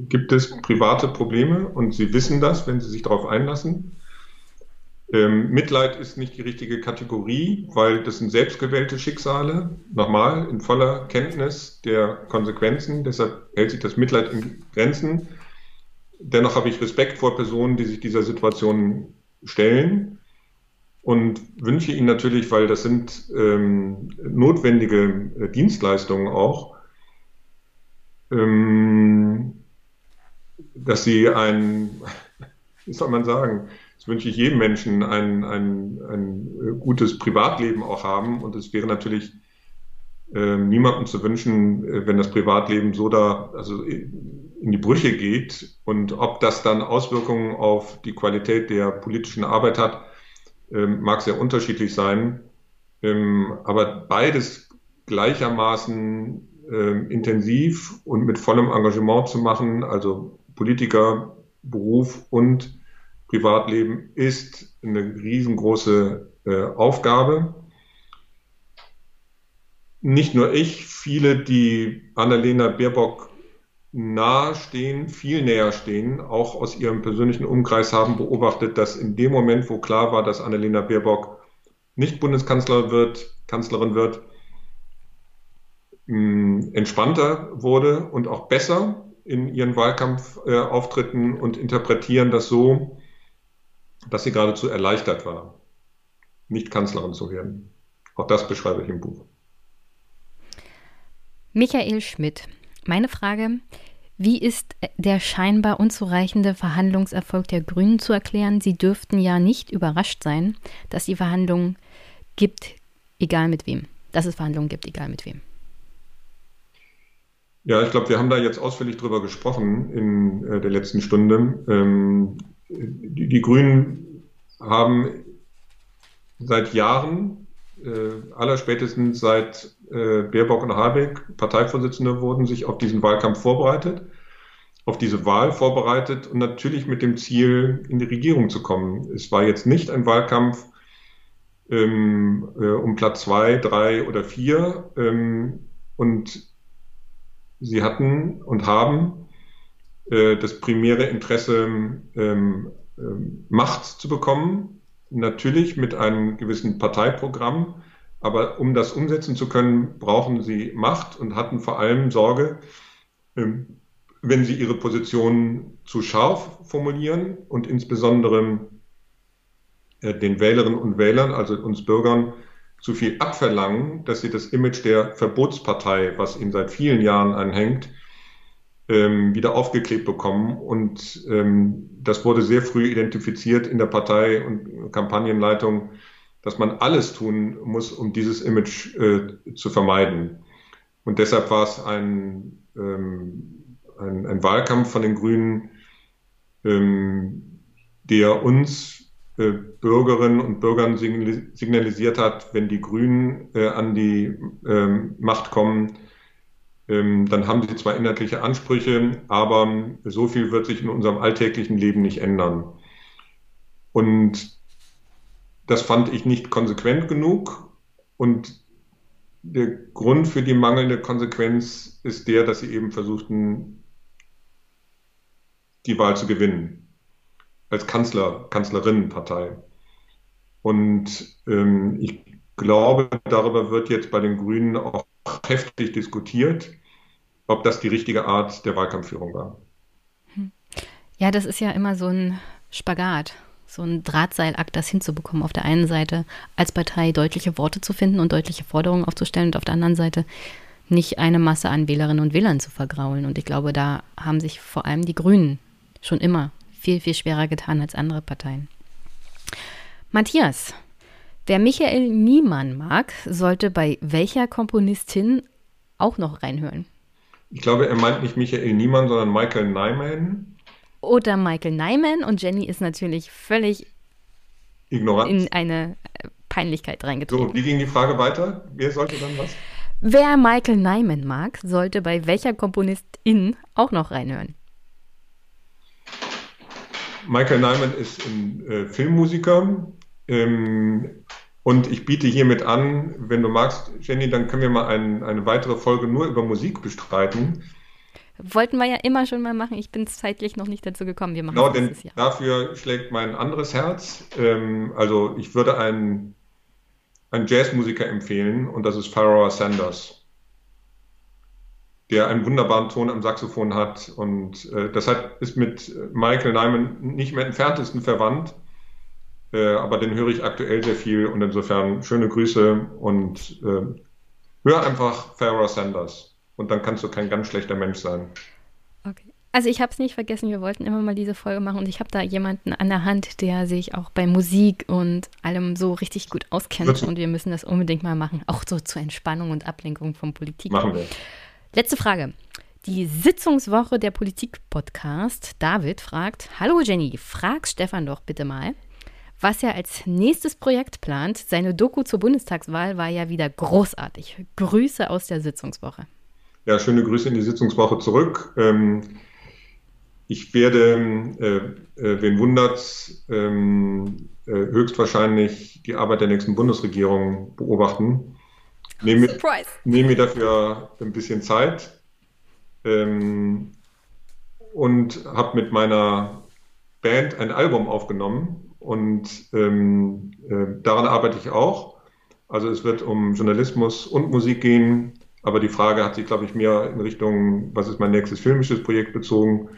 gibt es private Probleme und sie wissen das, wenn sie sich darauf einlassen. Ähm, Mitleid ist nicht die richtige Kategorie, weil das sind selbstgewählte Schicksale, nochmal in voller Kenntnis der Konsequenzen. Deshalb hält sich das Mitleid in Grenzen. Dennoch habe ich Respekt vor Personen, die sich dieser Situation stellen und wünsche ihnen natürlich, weil das sind ähm, notwendige äh, Dienstleistungen auch, ähm, dass sie ein, (laughs) wie soll man sagen, das wünsche ich jedem Menschen, ein, ein, ein gutes Privatleben auch haben. Und es wäre natürlich äh, niemandem zu wünschen, äh, wenn das Privatleben so da, also in die Brüche geht. Und ob das dann Auswirkungen auf die Qualität der politischen Arbeit hat, äh, mag sehr unterschiedlich sein. Ähm, aber beides gleichermaßen äh, intensiv und mit vollem Engagement zu machen, also Politiker, Beruf und Privatleben ist eine riesengroße äh, Aufgabe. Nicht nur ich, viele, die Annalena Baerbock nahestehen, viel näher stehen, auch aus ihrem persönlichen Umkreis haben beobachtet, dass in dem Moment, wo klar war, dass Annalena Baerbock nicht Bundeskanzler wird, Kanzlerin wird, mh, entspannter wurde und auch besser in ihren Wahlkampfauftritten äh, und interpretieren das so, dass sie geradezu erleichtert war, nicht Kanzlerin zu werden. Auch das beschreibe ich im Buch. Michael Schmidt, meine Frage, wie ist der scheinbar unzureichende Verhandlungserfolg der Grünen zu erklären? Sie dürften ja nicht überrascht sein, dass die Verhandlungen gibt, egal mit wem. Dass es Verhandlungen gibt, egal mit wem. Ja, ich glaube, wir haben da jetzt ausführlich drüber gesprochen in äh, der letzten Stunde. Ähm, die, die Grünen haben seit Jahren, äh, allerspätestens seit äh, Baerbock und Habeck Parteivorsitzende wurden, sich auf diesen Wahlkampf vorbereitet, auf diese Wahl vorbereitet und natürlich mit dem Ziel, in die Regierung zu kommen. Es war jetzt nicht ein Wahlkampf ähm, äh, um Platz zwei, drei oder vier. Ähm, und sie hatten und haben äh, das primäre Interesse, ähm, ähm, Macht zu bekommen, natürlich mit einem gewissen Parteiprogramm, aber um das umsetzen zu können, brauchen sie Macht und hatten vor allem Sorge, ähm, wenn sie ihre Position zu scharf formulieren und insbesondere äh, den Wählerinnen und Wählern, also uns Bürgern, zu viel abverlangen, dass sie das Image der Verbotspartei, was ihnen seit vielen Jahren anhängt, ähm, wieder aufgeklebt bekommen. Und ähm, das wurde sehr früh identifiziert in der Partei und Kampagnenleitung, dass man alles tun muss, um dieses Image äh, zu vermeiden. Und deshalb war es ein, ähm, ein, ein, Wahlkampf von den Grünen, ähm, der uns äh, Bürgerinnen und Bürgern signalisiert hat, wenn die Grünen äh, an die ähm, Macht kommen, dann haben sie zwar inhaltliche Ansprüche, aber so viel wird sich in unserem alltäglichen Leben nicht ändern. Und das fand ich nicht konsequent genug. Und der Grund für die mangelnde Konsequenz ist der, dass sie eben versuchten, die Wahl zu gewinnen. Als Kanzler, Kanzlerinnenpartei. Und ähm, ich glaube, darüber wird jetzt bei den Grünen auch heftig diskutiert, ob das die richtige Art der Wahlkampfführung war. Hm. Ja, das ist ja immer so ein Spagat, so ein Drahtseilakt, das hinzubekommen. Auf der einen Seite als Partei deutliche Worte zu finden und deutliche Forderungen aufzustellen und auf der anderen Seite nicht eine Masse an Wählerinnen und Wählern zu vergraulen. Und ich glaube, da haben sich vor allem die Grünen schon immer viel, viel schwerer getan als andere Parteien. Matthias, Wer Michael Niemann mag, sollte bei welcher Komponistin auch noch reinhören? Ich glaube, er meint nicht Michael Niemann, sondern Michael Nyman. Oder Michael Nyman und Jenny ist natürlich völlig Ignorant. in eine Peinlichkeit reingetreten. So, wie ging die Frage weiter? Wer sollte dann was? Wer Michael Nyman mag, sollte bei welcher Komponistin auch noch reinhören? Michael Nyman ist ein äh, Filmmusiker, ähm, und ich biete hiermit an, wenn du magst, Jenny, dann können wir mal ein, eine weitere Folge nur über Musik bestreiten. Wollten wir ja immer schon mal machen. Ich bin zeitlich noch nicht dazu gekommen. Wir machen genau, denn Jahr. dafür schlägt mein anderes Herz. Ähm, also ich würde einen, einen Jazzmusiker empfehlen und das ist Pharaoh Sanders, der einen wunderbaren Ton am Saxophon hat und äh, das hat, ist mit Michael Nyman nicht mehr entferntesten verwandt. Äh, aber den höre ich aktuell sehr viel und insofern schöne Grüße und äh, hör einfach Farrah Sanders und dann kannst du kein ganz schlechter Mensch sein. Okay. Also ich habe es nicht vergessen, wir wollten immer mal diese Folge machen und ich habe da jemanden an der Hand, der sich auch bei Musik und allem so richtig gut auskennt und wir müssen das unbedingt mal machen, auch so zur Entspannung und Ablenkung von Politik. Machen wir. Letzte Frage. Die Sitzungswoche der Politik-Podcast. David fragt: Hallo Jenny, frag Stefan doch bitte mal, was er als nächstes Projekt plant. Seine Doku zur Bundestagswahl war ja wieder großartig. Grüße aus der Sitzungswoche. Ja, schöne Grüße in die Sitzungswoche zurück. Ähm, ich werde, äh, äh, wen wundert's, ähm, äh, höchstwahrscheinlich die Arbeit der nächsten Bundesregierung beobachten. Nehme, Surprise. nehme mir dafür ein bisschen Zeit ähm, und habe mit meiner Band ein Album aufgenommen und ähm, äh, daran arbeite ich auch. Also es wird um Journalismus und Musik gehen, aber die Frage hat sich, glaube ich, mehr in Richtung, was ist mein nächstes filmisches Projekt bezogen.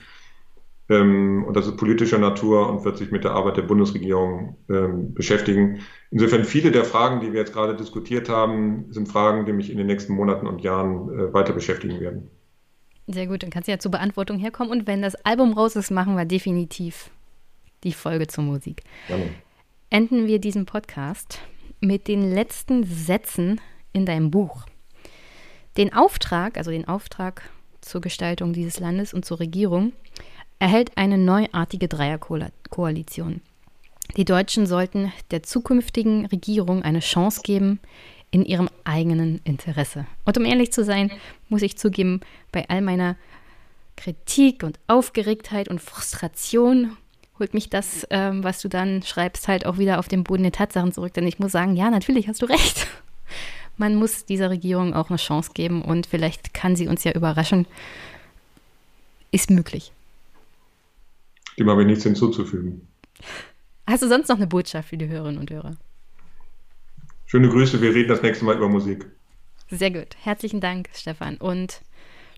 Ähm, und das ist politischer Natur und wird sich mit der Arbeit der Bundesregierung ähm, beschäftigen. Insofern viele der Fragen, die wir jetzt gerade diskutiert haben, sind Fragen, die mich in den nächsten Monaten und Jahren äh, weiter beschäftigen werden. Sehr gut, dann kannst du ja zur Beantwortung herkommen. Und wenn das Album raus ist, machen wir definitiv die Folge zur Musik. Gerne. Enden wir diesen Podcast mit den letzten Sätzen in deinem Buch. Den Auftrag, also den Auftrag zur Gestaltung dieses Landes und zur Regierung, erhält eine neuartige Dreierkoalition. Die Deutschen sollten der zukünftigen Regierung eine Chance geben, in ihrem eigenen Interesse. Und um ehrlich zu sein, muss ich zugeben, bei all meiner Kritik und Aufgeregtheit und Frustration holt mich das, ähm, was du dann schreibst, halt auch wieder auf den Boden der Tatsachen zurück. Denn ich muss sagen, ja, natürlich hast du recht. (laughs) Man muss dieser Regierung auch eine Chance geben und vielleicht kann sie uns ja überraschen. Ist möglich. Dem habe ich nichts hinzuzufügen. Hast du sonst noch eine Botschaft für die Hörerinnen und Hörer? Schöne Grüße, wir reden das nächste Mal über Musik. Sehr gut. Herzlichen Dank, Stefan. Und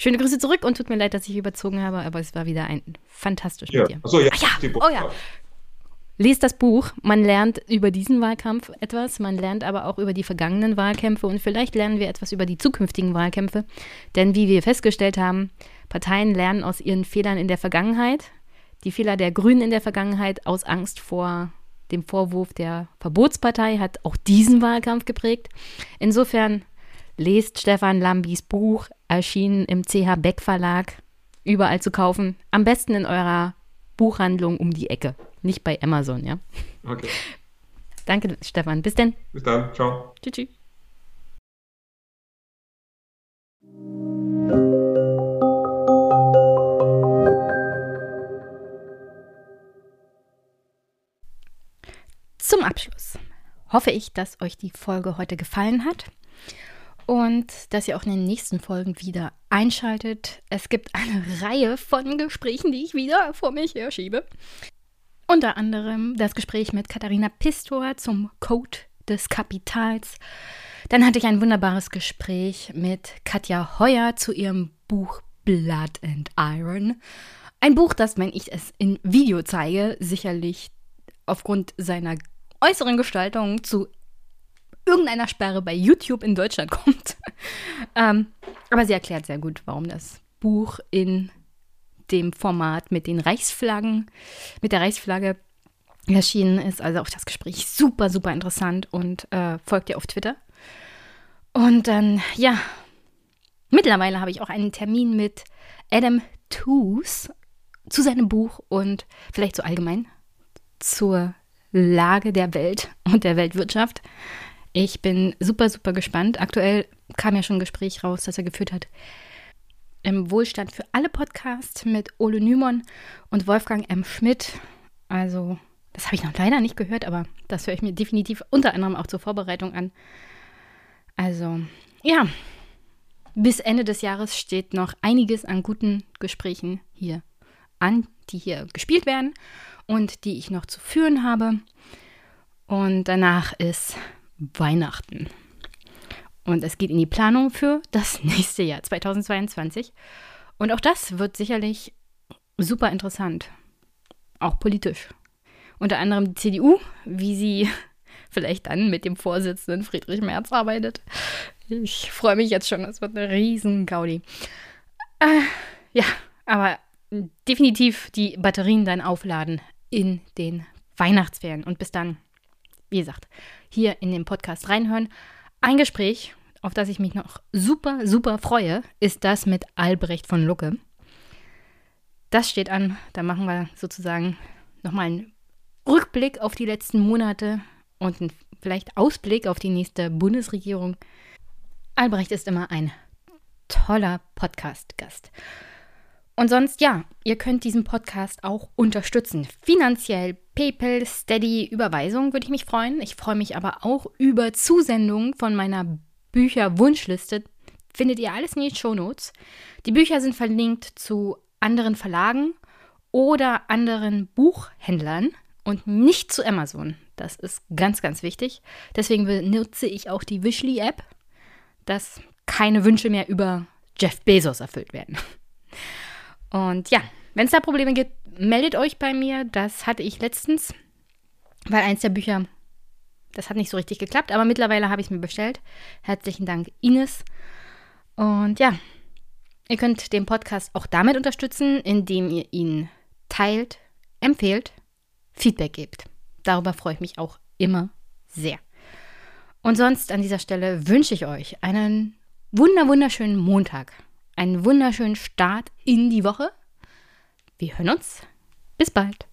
schöne Grüße zurück und tut mir leid, dass ich überzogen habe, aber es war wieder ein fantastisch ja. mit dir. Achso, ja. Ach ja. Oh ja. Lest das Buch. Man lernt über diesen Wahlkampf etwas. Man lernt aber auch über die vergangenen Wahlkämpfe und vielleicht lernen wir etwas über die zukünftigen Wahlkämpfe. Denn wie wir festgestellt haben, Parteien lernen aus ihren Fehlern in der Vergangenheit. Die Fehler der Grünen in der Vergangenheit aus Angst vor dem Vorwurf der Verbotspartei hat auch diesen Wahlkampf geprägt. Insofern lest Stefan Lambis Buch, erschienen im CH Beck Verlag, überall zu kaufen. Am besten in eurer Buchhandlung um die Ecke, nicht bei Amazon, ja? Okay. Danke, Stefan. Bis denn. Bis dann. Ciao. Tschüss. tschüss. Zum Abschluss hoffe ich, dass euch die Folge heute gefallen hat und dass ihr auch in den nächsten Folgen wieder einschaltet. Es gibt eine (laughs) Reihe von Gesprächen, die ich wieder vor mich herschiebe. Unter anderem das Gespräch mit Katharina Pistor zum Code des Kapitals. Dann hatte ich ein wunderbares Gespräch mit Katja Heuer zu ihrem Buch Blood and Iron. Ein Buch, das, wenn ich es in Video zeige, sicherlich aufgrund seiner äußeren Gestaltung zu irgendeiner Sperre bei YouTube in Deutschland (laughs) kommt. ähm, aber sie erklärt sehr gut, warum das Buch in dem Format mit den Reichsflaggen, mit der Reichsflagge erschienen ist. Also auch das Gespräch super, super interessant und äh, folgt ihr auf Twitter. Und dann, ja, mittlerweile habe ich auch einen Termin mit Adam Toos zu seinem Buch und vielleicht so allgemein zur Lage der Welt und der Weltwirtschaft. Ich bin super, super gespannt. Aktuell kam ja schon ein Gespräch raus, das er geführt hat. Im Wohlstand für alle Podcast mit Ole Nymon und Wolfgang M. Schmidt. Also, das habe ich noch leider nicht gehört, aber das höre ich mir definitiv unter anderem auch zur Vorbereitung an. Also, ja, bis Ende des Jahres steht noch einiges an guten Gesprächen hier an, die hier gespielt werden und die ich noch zu führen habe. Und danach ist Weihnachten. Und es geht in die Planung für das (laughs) nächste Jahr, 2022. Und auch das wird sicherlich super interessant. Auch politisch. Unter anderem die CDU, wie sie (laughs) vielleicht dann mit dem Vorsitzenden Friedrich Merz arbeitet. Ich freue mich jetzt schon, es wird eine riesen Gaudi. Äh, ja, aber definitiv die Batterien dann aufladen in den Weihnachtsferien. Und bis dann, wie gesagt, hier in den Podcast reinhören. Ein Gespräch, auf das ich mich noch super, super freue, ist das mit Albrecht von Lucke. Das steht an. Da machen wir sozusagen nochmal einen Rückblick auf die letzten Monate und einen vielleicht Ausblick auf die nächste Bundesregierung. Albrecht ist immer ein toller Podcast-Gast. Und sonst, ja, ihr könnt diesen Podcast auch unterstützen. Finanziell, PayPal, Steady, Überweisung würde ich mich freuen. Ich freue mich aber auch über Zusendungen von meiner Bücher-Wunschliste. Findet ihr alles in den Shownotes. Die Bücher sind verlinkt zu anderen Verlagen oder anderen Buchhändlern und nicht zu Amazon. Das ist ganz, ganz wichtig. Deswegen benutze ich auch die Wishly-App, dass keine Wünsche mehr über Jeff Bezos erfüllt werden. Und ja, wenn es da Probleme gibt, meldet euch bei mir. Das hatte ich letztens, weil eins der Bücher, das hat nicht so richtig geklappt, aber mittlerweile habe ich es mir bestellt. Herzlichen Dank, Ines. Und ja, ihr könnt den Podcast auch damit unterstützen, indem ihr ihn teilt, empfehlt, Feedback gebt. Darüber freue ich mich auch immer sehr. Und sonst an dieser Stelle wünsche ich euch einen wunder wunderschönen Montag einen wunderschönen Start in die Woche. Wir hören uns. Bis bald.